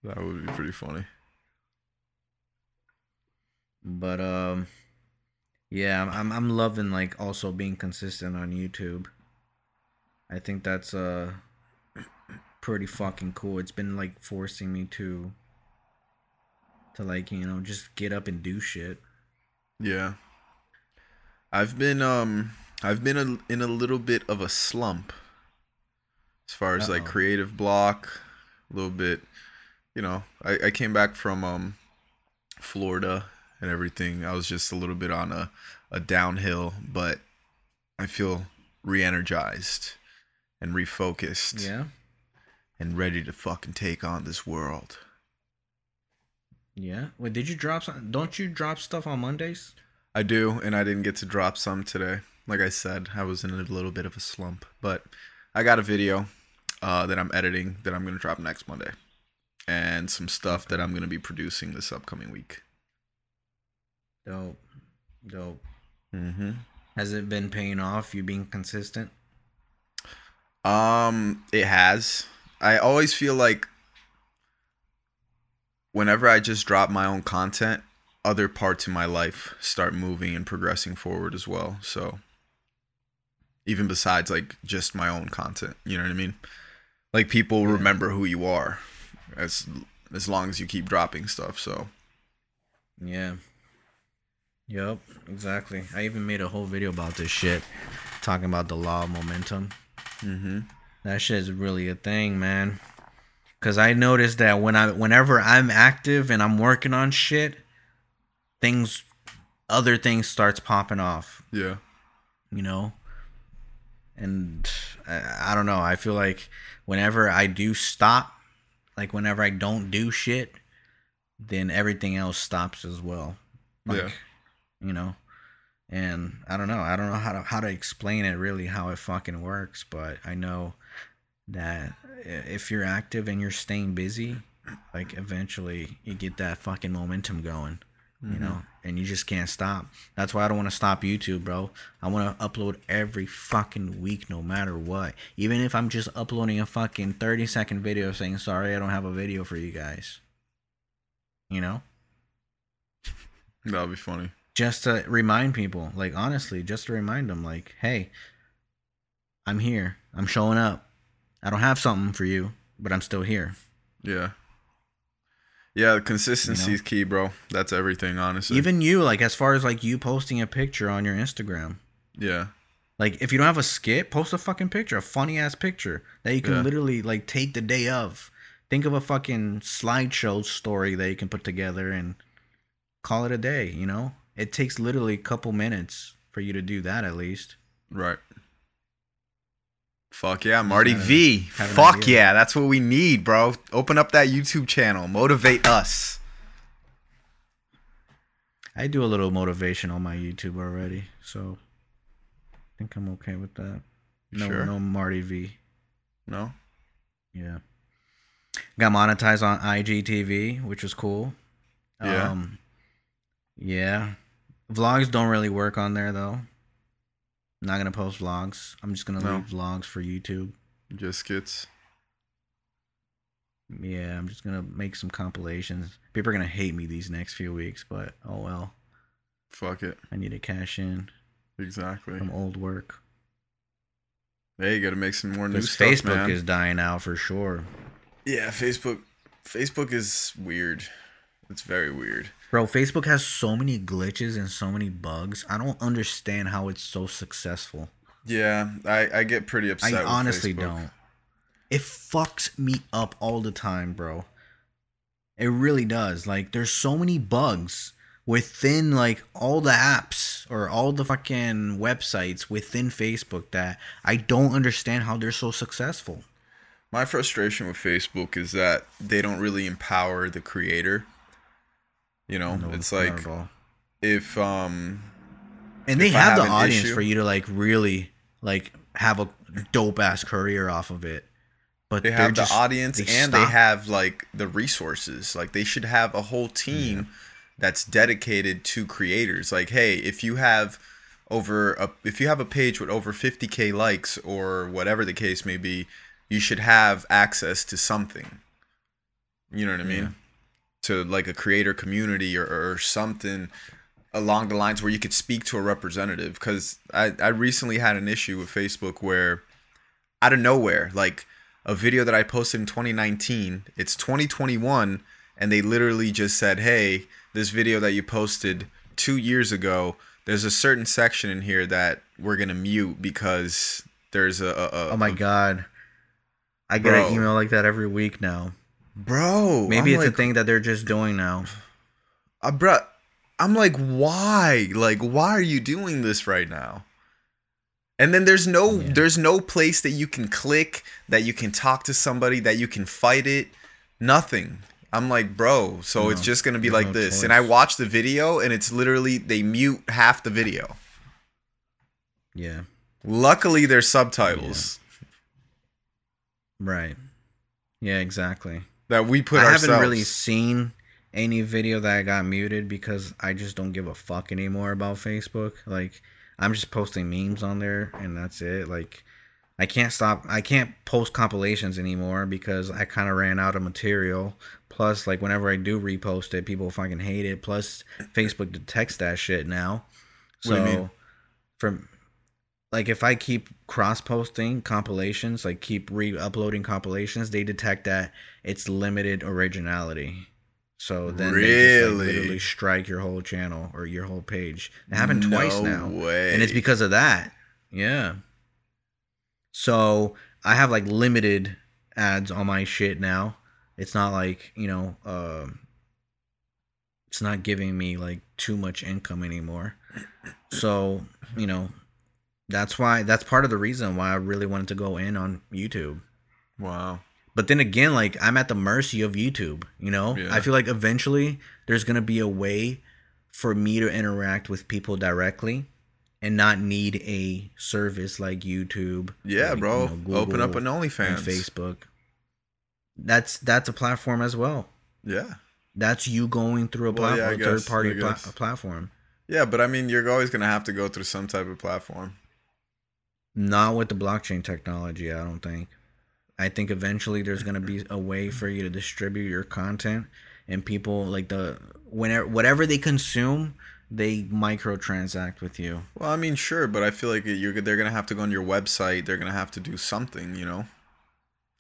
That would be pretty funny. But um yeah, I'm- I'm I'm loving like also being consistent on YouTube. I think that's uh pretty fucking cool. It's been like forcing me to to like, you know, just get up and do shit. Yeah. I've been um I've been a, in a little bit of a slump as far as like Uh-oh. creative block, a little bit. You know, I, I came back from um Florida and everything. I was just a little bit on a a downhill, but I feel re-energized and refocused Yeah. and ready to fucking take on this world. Yeah. Wait, did you drop some? Don't you drop stuff on Mondays? I do, and I didn't get to drop some today. Like I said, I was in a little bit of a slump, but I got a video uh, that I'm editing that I'm gonna drop next Monday, and some stuff that I'm gonna be producing this upcoming week. Dope. Dope. Mm-hmm. Has it been paying off? You being consistent? Um, it has. I always feel like whenever I just drop my own content, other parts of my life start moving and progressing forward as well. So even besides like just my own content, you know what I mean? Like people Yeah. remember who you are as as long as you keep dropping stuff. So Yeah. Yep. Exactly. I even made a whole video about this shit, talking about the law of momentum. mm-hmm. That shit is really a thing, man. Cause I noticed that when I, whenever I'm active and I'm working on shit, things, other things starts popping off. yeah. you know and I, I don't know i feel like whenever i do stop like whenever i don't do shit then everything else stops as well like Yeah. you know and i don't know i don't know how to how to explain it really how it fucking works but i know that if you're active and you're staying busy like eventually you get that fucking momentum going you mm-hmm. know, and you just can't stop. That's why I don't want to stop YouTube, bro. I want to upload every fucking week, no matter what. Even if I'm just uploading a fucking 30 second video saying, sorry, I don't have a video for you guys. You know? That'll be funny. Just to remind people, like, honestly, just to remind them, like, hey, I'm here. I'm showing up. I don't have something for you, but I'm still here. Yeah. Yeah, the consistency is key, bro. That's everything, honestly. Even you, like, as far as like you posting a picture on your Instagram. yeah. Like if you don't have a skit, post a fucking picture, a funny ass picture that you can Yeah. literally like take the day of. Think of a fucking slideshow story that you can put together and call it a day, you know? It takes literally a couple minutes for you to do that at least. Right. Fuck yeah, Marty V. Fuck yeah, that's what we need, bro. Open up that YouTube channel. Motivate us. I do a little motivation on my YouTube already, so I think I'm okay with that. No Sure. no Marty V. No? Yeah. Got monetized on IGTV, which was cool. Yeah. Um, yeah. Vlogs don't really work on there though. Not gonna post vlogs. I'm just gonna No. leave vlogs for YouTube. Just skits. Yeah, I'm just gonna make some compilations. People are gonna hate me these next few weeks, but oh well. Fuck it. I need to cash in Exactly. from old work. Hey, you gotta make some more new stuff, Facebook man. is dying out for sure. yeah, Facebook. Facebook is weird. It's very weird. Bro, Facebook has so many glitches and so many bugs. I don't understand how it's so successful. Yeah, I, I get pretty upset. I honestly Facebook. don't. It fucks me up all the time, bro. It really does. Like, there's so many bugs within like all the apps or all the fucking websites within Facebook that I don't understand how they're so successful. My frustration with Facebook is that they don't really empower the creator. You know, No, it's like if um and they have the have an audience issue- for you to like really like have a dope ass career off of it. But they have the just- audience they and they have like the resources. Like they should have a whole team that's dedicated to creators. Like, hey, if you have over a if you have a page with over 50k likes or whatever the case may be, you should have access to something. You know what I mean? Yeah. To like a creator community or, or something along the lines where you could speak to a representative. Because I, I recently had an issue with Facebook where out of nowhere, like a video that I posted in 2019, it's 2021, and they literally just said, hey, this video that you posted two years ago, there's a certain section in here that we're gonna mute because there's a, a, a Oh my a- god. I get Bro. an email like that every week now. Bro. Maybe I'm it's like, a thing that they're just doing now. uh, bro. I'm like, why? Like, why are you doing this right now? And then there's no Yeah. there's no place that you can click that you can talk to somebody that you can fight it. Nothing. I'm like, bro. So it's just gonna be like no this. And I watch the video, and it's literally they mute half the video. Yeah. Luckily, there's subtitles Right. Yeah, exactly. That we put I ourselves. haven't really seen any video that I got muted because I just don't give a fuck anymore about Facebook. Like I'm just posting memes on there and that's it. Like I can't stop I can't post compilations anymore because I kind of ran out of material. Plus like whenever I do repost it, people fucking hate it. Plus Facebook detects that shit now. So What do you mean? from like if I keep cross posting compilations, like keep re-uploading compilations, they detect that it's limited originality. So then they just like, literally strike your whole channel or your whole page. It happened twice No now. Way. And it's because of that. Yeah. So I have like limited ads on my shit now. It's not like, you know, um it's not giving me like too much income anymore. So, you know, that's why that's part of the reason why I really wanted to go in on YouTube. wow. But then again, like I'm at the mercy of YouTube, you know? Yeah. I feel like eventually there's going to be a way for me to interact with people directly and not need a service like YouTube. Yeah, like, bro. you know, Open up an OnlyFans. and Facebook. That's that's a platform as well. Yeah. That's you going through a Well, yeah, platform, guess, third party pla- platform. Yeah, but I mean, you're always gonna have to go through some type of platform. Not with the blockchain technology, I don't think. I think eventually there's gonna be a way for you to distribute your content, and people like the whenever whatever they consume, they microtransact with you. Well, I mean, sure, but I feel like you're they're gonna have to go on your website. They're gonna have to do something, you know.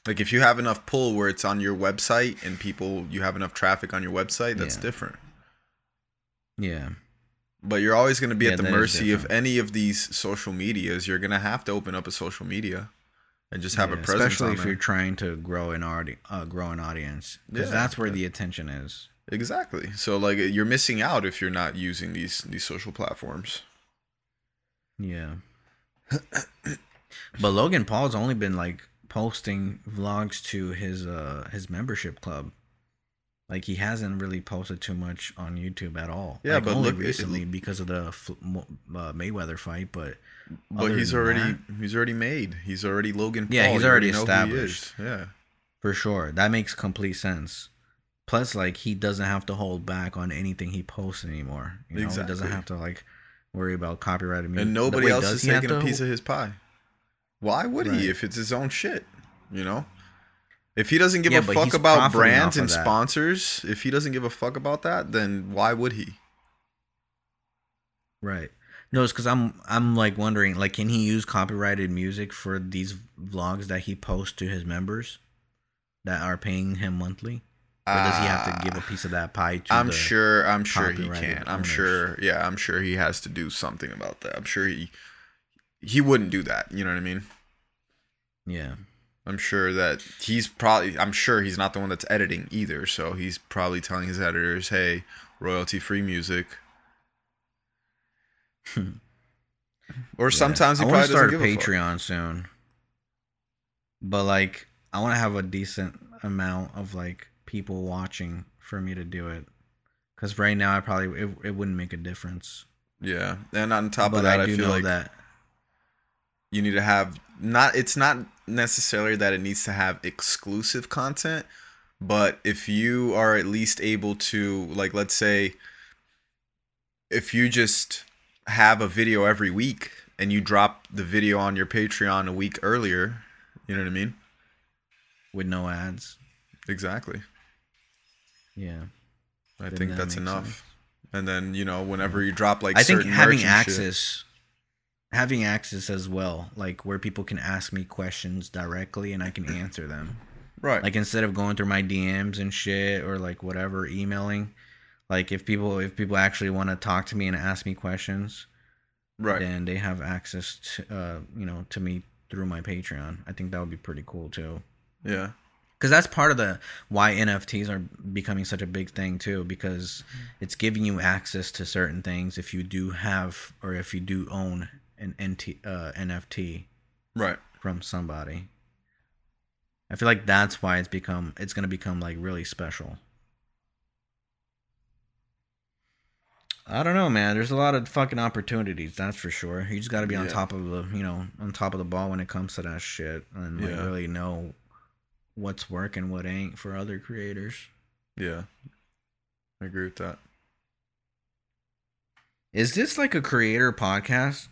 Like if you have enough pull where it's on your website and people you have enough traffic on your website, that's Yeah. different. Yeah, But you're always gonna be Yeah, at the mercy of any of these social medias. You're gonna have to open up a social media and just have Yeah, a presence. especially if there. you're trying to grow an audi- uh, grow an audience, because Yeah, that's where the attention is. Exactly. So like you're missing out if you're not using these these social platforms. Yeah. but Logan Paul's only been like posting vlogs to his uh his membership club. Like he hasn't really posted too much on YouTube at all. Yeah, like, but only look- it- recently because of the uh, Mayweather fight. But But he's already that- he's already made. He's already Logan Paul. Yeah, he's already know who he established. Yeah. for sure, that makes complete sense. Plus, like he doesn't have to hold back on anything he posts anymore. You know, he doesn't have to like worry about copyrighted music. And nobody Wait, else is taking a piece of his pie. Why would Right. he if it's his own shit? You know? If he doesn't give Yeah, a fuck about brands and that. sponsors, if he doesn't give a fuck about that, then why would he? Right. No, it's because I'm I'm like wondering, like, can he use copyrighted music for these vlogs that he posts to his members that are paying him monthly, or does he have to give a piece of that pie to? I'm sure I'm sure he can. I'm owners. sure yeah, I'm sure he has to do something about that. I'm sure he he wouldn't do that, you know what I mean? Yeah. I'm sure that he's probably I'm sure he's not the one that's editing either, so he's probably telling his editors, "Hey, royalty free music." Or sometimes he I probably start a doesn't give a fuck. Patreon soon, but like, I want to have a decent amount of like people watching for me to do it. Because right now, I probably it, it wouldn't make a difference. Yeah, and on top but of that, I I, feel know like that you need to have not. It's not necessarily that it needs to have exclusive content, but if you are at least able to, like, let's say, if you just have a video every week and you drop the video on your Patreon a week earlier, you know what I mean? with no ads. Exactly. Yeah. I think that that's enough. sense. And then you know, whenever you drop like I think having merch and shit- access, having access as well, like where people can ask me questions directly and I can answer them. right? Like instead of going through my DMs and shit or like whatever, emailing. Like if people if people actually want to talk to me and ask me questions, Right. then they have access to uh you know to me through my Patreon. I think that would be pretty cool too. Yeah. Because that's part of the why NFTs are becoming such a big thing too. Because it's giving you access to certain things if you do have or if you do own an NT, uh, NFT Right. from somebody. I feel like that's why it's become it's gonna become like really special. I don't know, man. There's a lot of fucking opportunities, that's for sure. You just got to be on top of the, you know, on top of the ball when it comes to that shit, and like Yeah. really know what's working, what ain't for other creators. Yeah. I agree with that. Is this like a creator podcast?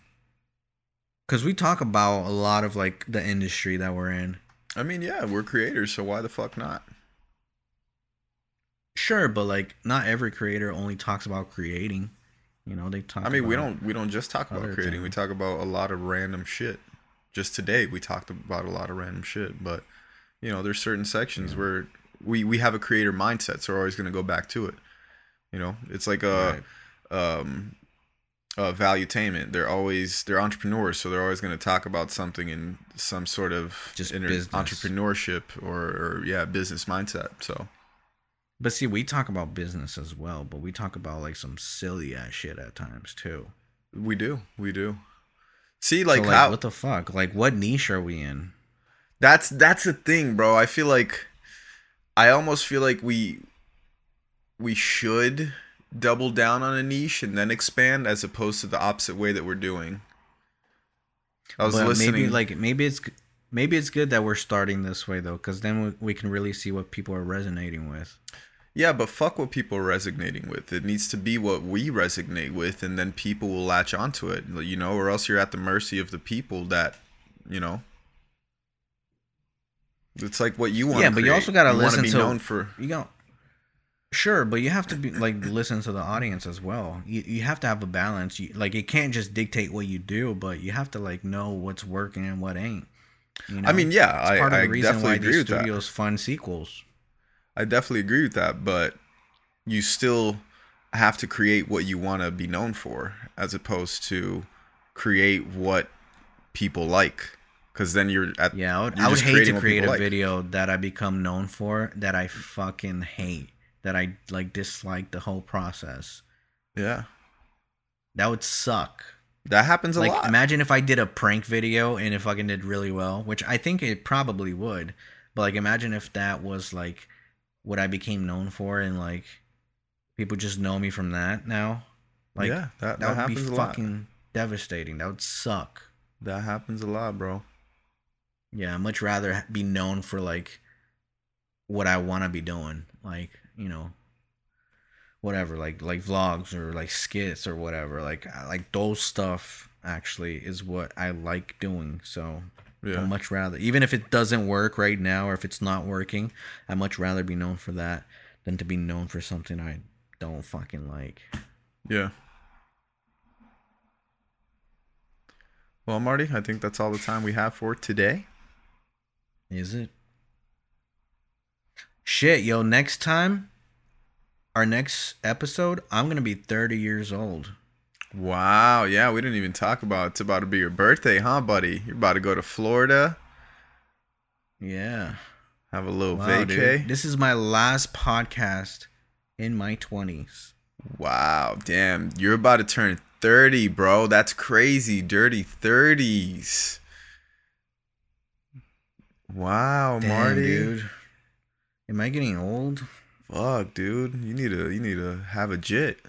Because we talk about a lot of like the industry that we're in. I mean, yeah, we're creators, so why the fuck not? Sure, but like not every creator only talks about creating. You know, they talk. I mean, we don't we don't just talk about creating. We talk about a lot of random shit. Just today, we talked about a lot of random shit. But you know, there's certain sections where we we have a creator mindset, so we're always gonna go back to it. You know, it's like a Right. um uh valuetainment. They're always they're entrepreneurs, so they're always gonna talk about something in some sort of Just inter- entrepreneurship or, or yeah, business mindset. So But see, we talk about business as well, but we talk about like some silly ass shit at times too. we do, we do. See, like, so, like how what the fuck? Like, what niche are we in? That's that's the thing, bro. I feel like I almost feel like we we should double down on a niche and then expand as opposed to the opposite way that we're doing. I was but listening maybe like maybe it's maybe it's good that we're starting this way though, because then we, we can really see what people are resonating with. Yeah, but fuck what people are resonating with. It needs to be what we resonate with and then people will latch onto it, you know, or else you're at the mercy of the people that, you know, it's like what you want. Yeah, but you also gotta you listen be to- known for. You know, sure, but you have to be like listen to the audience as well. You you have to have a balance. You, like it can't just dictate what you do, but you have to like know what's working and what ain't. You know? I mean, yeah, It's I, part of I the reason definitely why agree these with that. studios fund sequels. I definitely agree with that, but you still have to create what you want to be known for as opposed to create what people like cuz then you're at Yeah, I would, I would hate to create a like. video that I become known for that I fucking hate, that I like dislike the whole process. Yeah. That would suck. That happens a like lot. imagine if I did a prank video and it fucking did really well, which I think it probably would. But like imagine if that was like what I became known for and like people just know me from that now. Like yeah, that, that, that, would be happens a lot. fucking devastating. That would suck. That happens a lot, bro. Yeah, I'd much rather be known for like what I want to be doing, like you know, whatever, like like vlogs or like skits or whatever. Like like those stuff actually is what I like doing. So Yeah. I'd much rather, even if it doesn't work right now or if it's not working, I'd much rather be known for that than to be known for something I don't fucking like. Yeah. Well, Marty, I think that's all the time we have for today. Is it? Shit, yo, next time, our next episode, I'm going to be 30 years old. Wow, yeah, we didn't even talk about it's about to be your birthday, huh, buddy? You're about to go to Florida, Yeah. have a little Wow, vacay. dude. This is my last podcast in my 20s. Wow, damn. You're about to turn 30, bro. That's crazy. Dirty 30s. Wow, Damn, Marty. dude. Am I getting old? Fuck, dude. You need to you need to have a jit.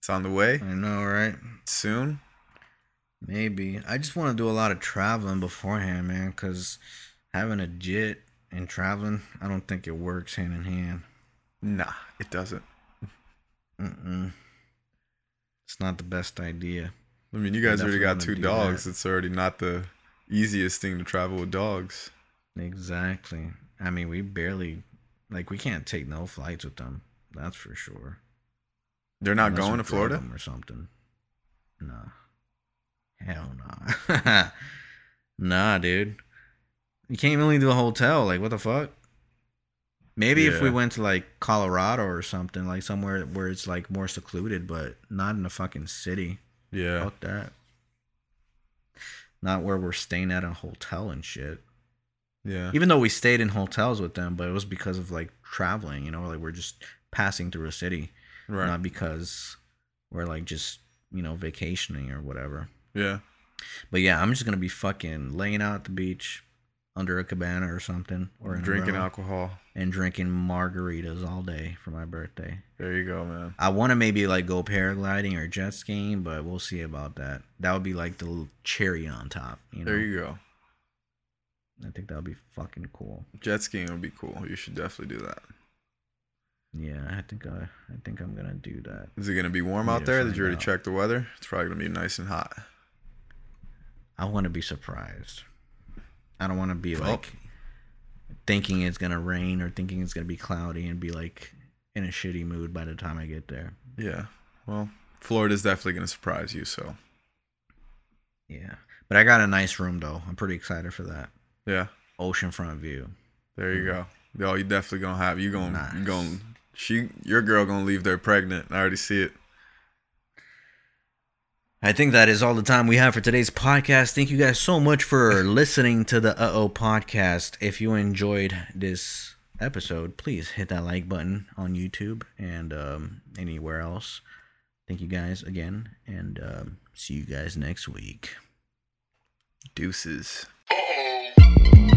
It's on the way I know, right? soon. Maybe. I just want to do a lot of traveling beforehand, man, because having a jit and traveling, I don't think it works hand in hand. Nah, it doesn't. Mm-mm. It's not the best idea. I mean, you guys already got two do dogs. that. It's already not the easiest thing to travel with dogs. Exactly. I mean, we barely, like, we can't take no flights with them. That's for sure. They're not Unless going to Florida. or something. Nah. Hell nah. nah, dude. You can't even leave the hotel. Like, what the fuck? Maybe if we went to like Colorado or something, like somewhere where it's like more secluded, but not in a fucking city. Yeah. Fuck that. Not where we're staying at a hotel and shit. Yeah. Even though we stayed in hotels with them, but it was because of like traveling, you know, like we're just passing through a city, Right. not because we're like just, you know, vacationing or whatever. yeah. But yeah, I'm just gonna be fucking laying out at the beach under a cabana or something, or Drinking alcohol. and drinking margaritas all day for my birthday. There you go, man. I want to maybe like go paragliding or jet skiing, but we'll see about that. That would be like the cherry on top. You know, There you go. I think that would be fucking cool. Jet skiing would be cool. You should definitely do that. Yeah, I think I, I think I'm gonna do that. Is it gonna be warm out there? Did you already out. check the weather? It's probably gonna be nice and hot. I want to be surprised. I don't want to be Well- like thinking it's gonna rain or thinking it's gonna be cloudy and be like in a shitty mood by the time I get there. Yeah. Well, Florida's definitely gonna surprise you. So Yeah, but I got a nice room though. I'm pretty excited for that yeah, oceanfront view. there you go. Yo, you definitely gonna have you gonna you gonna she your girl gonna leave there pregnant. I already see it. I think that is all the time we have for today's podcast. Thank you guys so much for listening to the Uh Oh podcast. If you enjoyed this episode, please hit that like button on YouTube and um, anywhere else. Thank you guys again, and um, see you guys next week. Deuces. Uh-oh.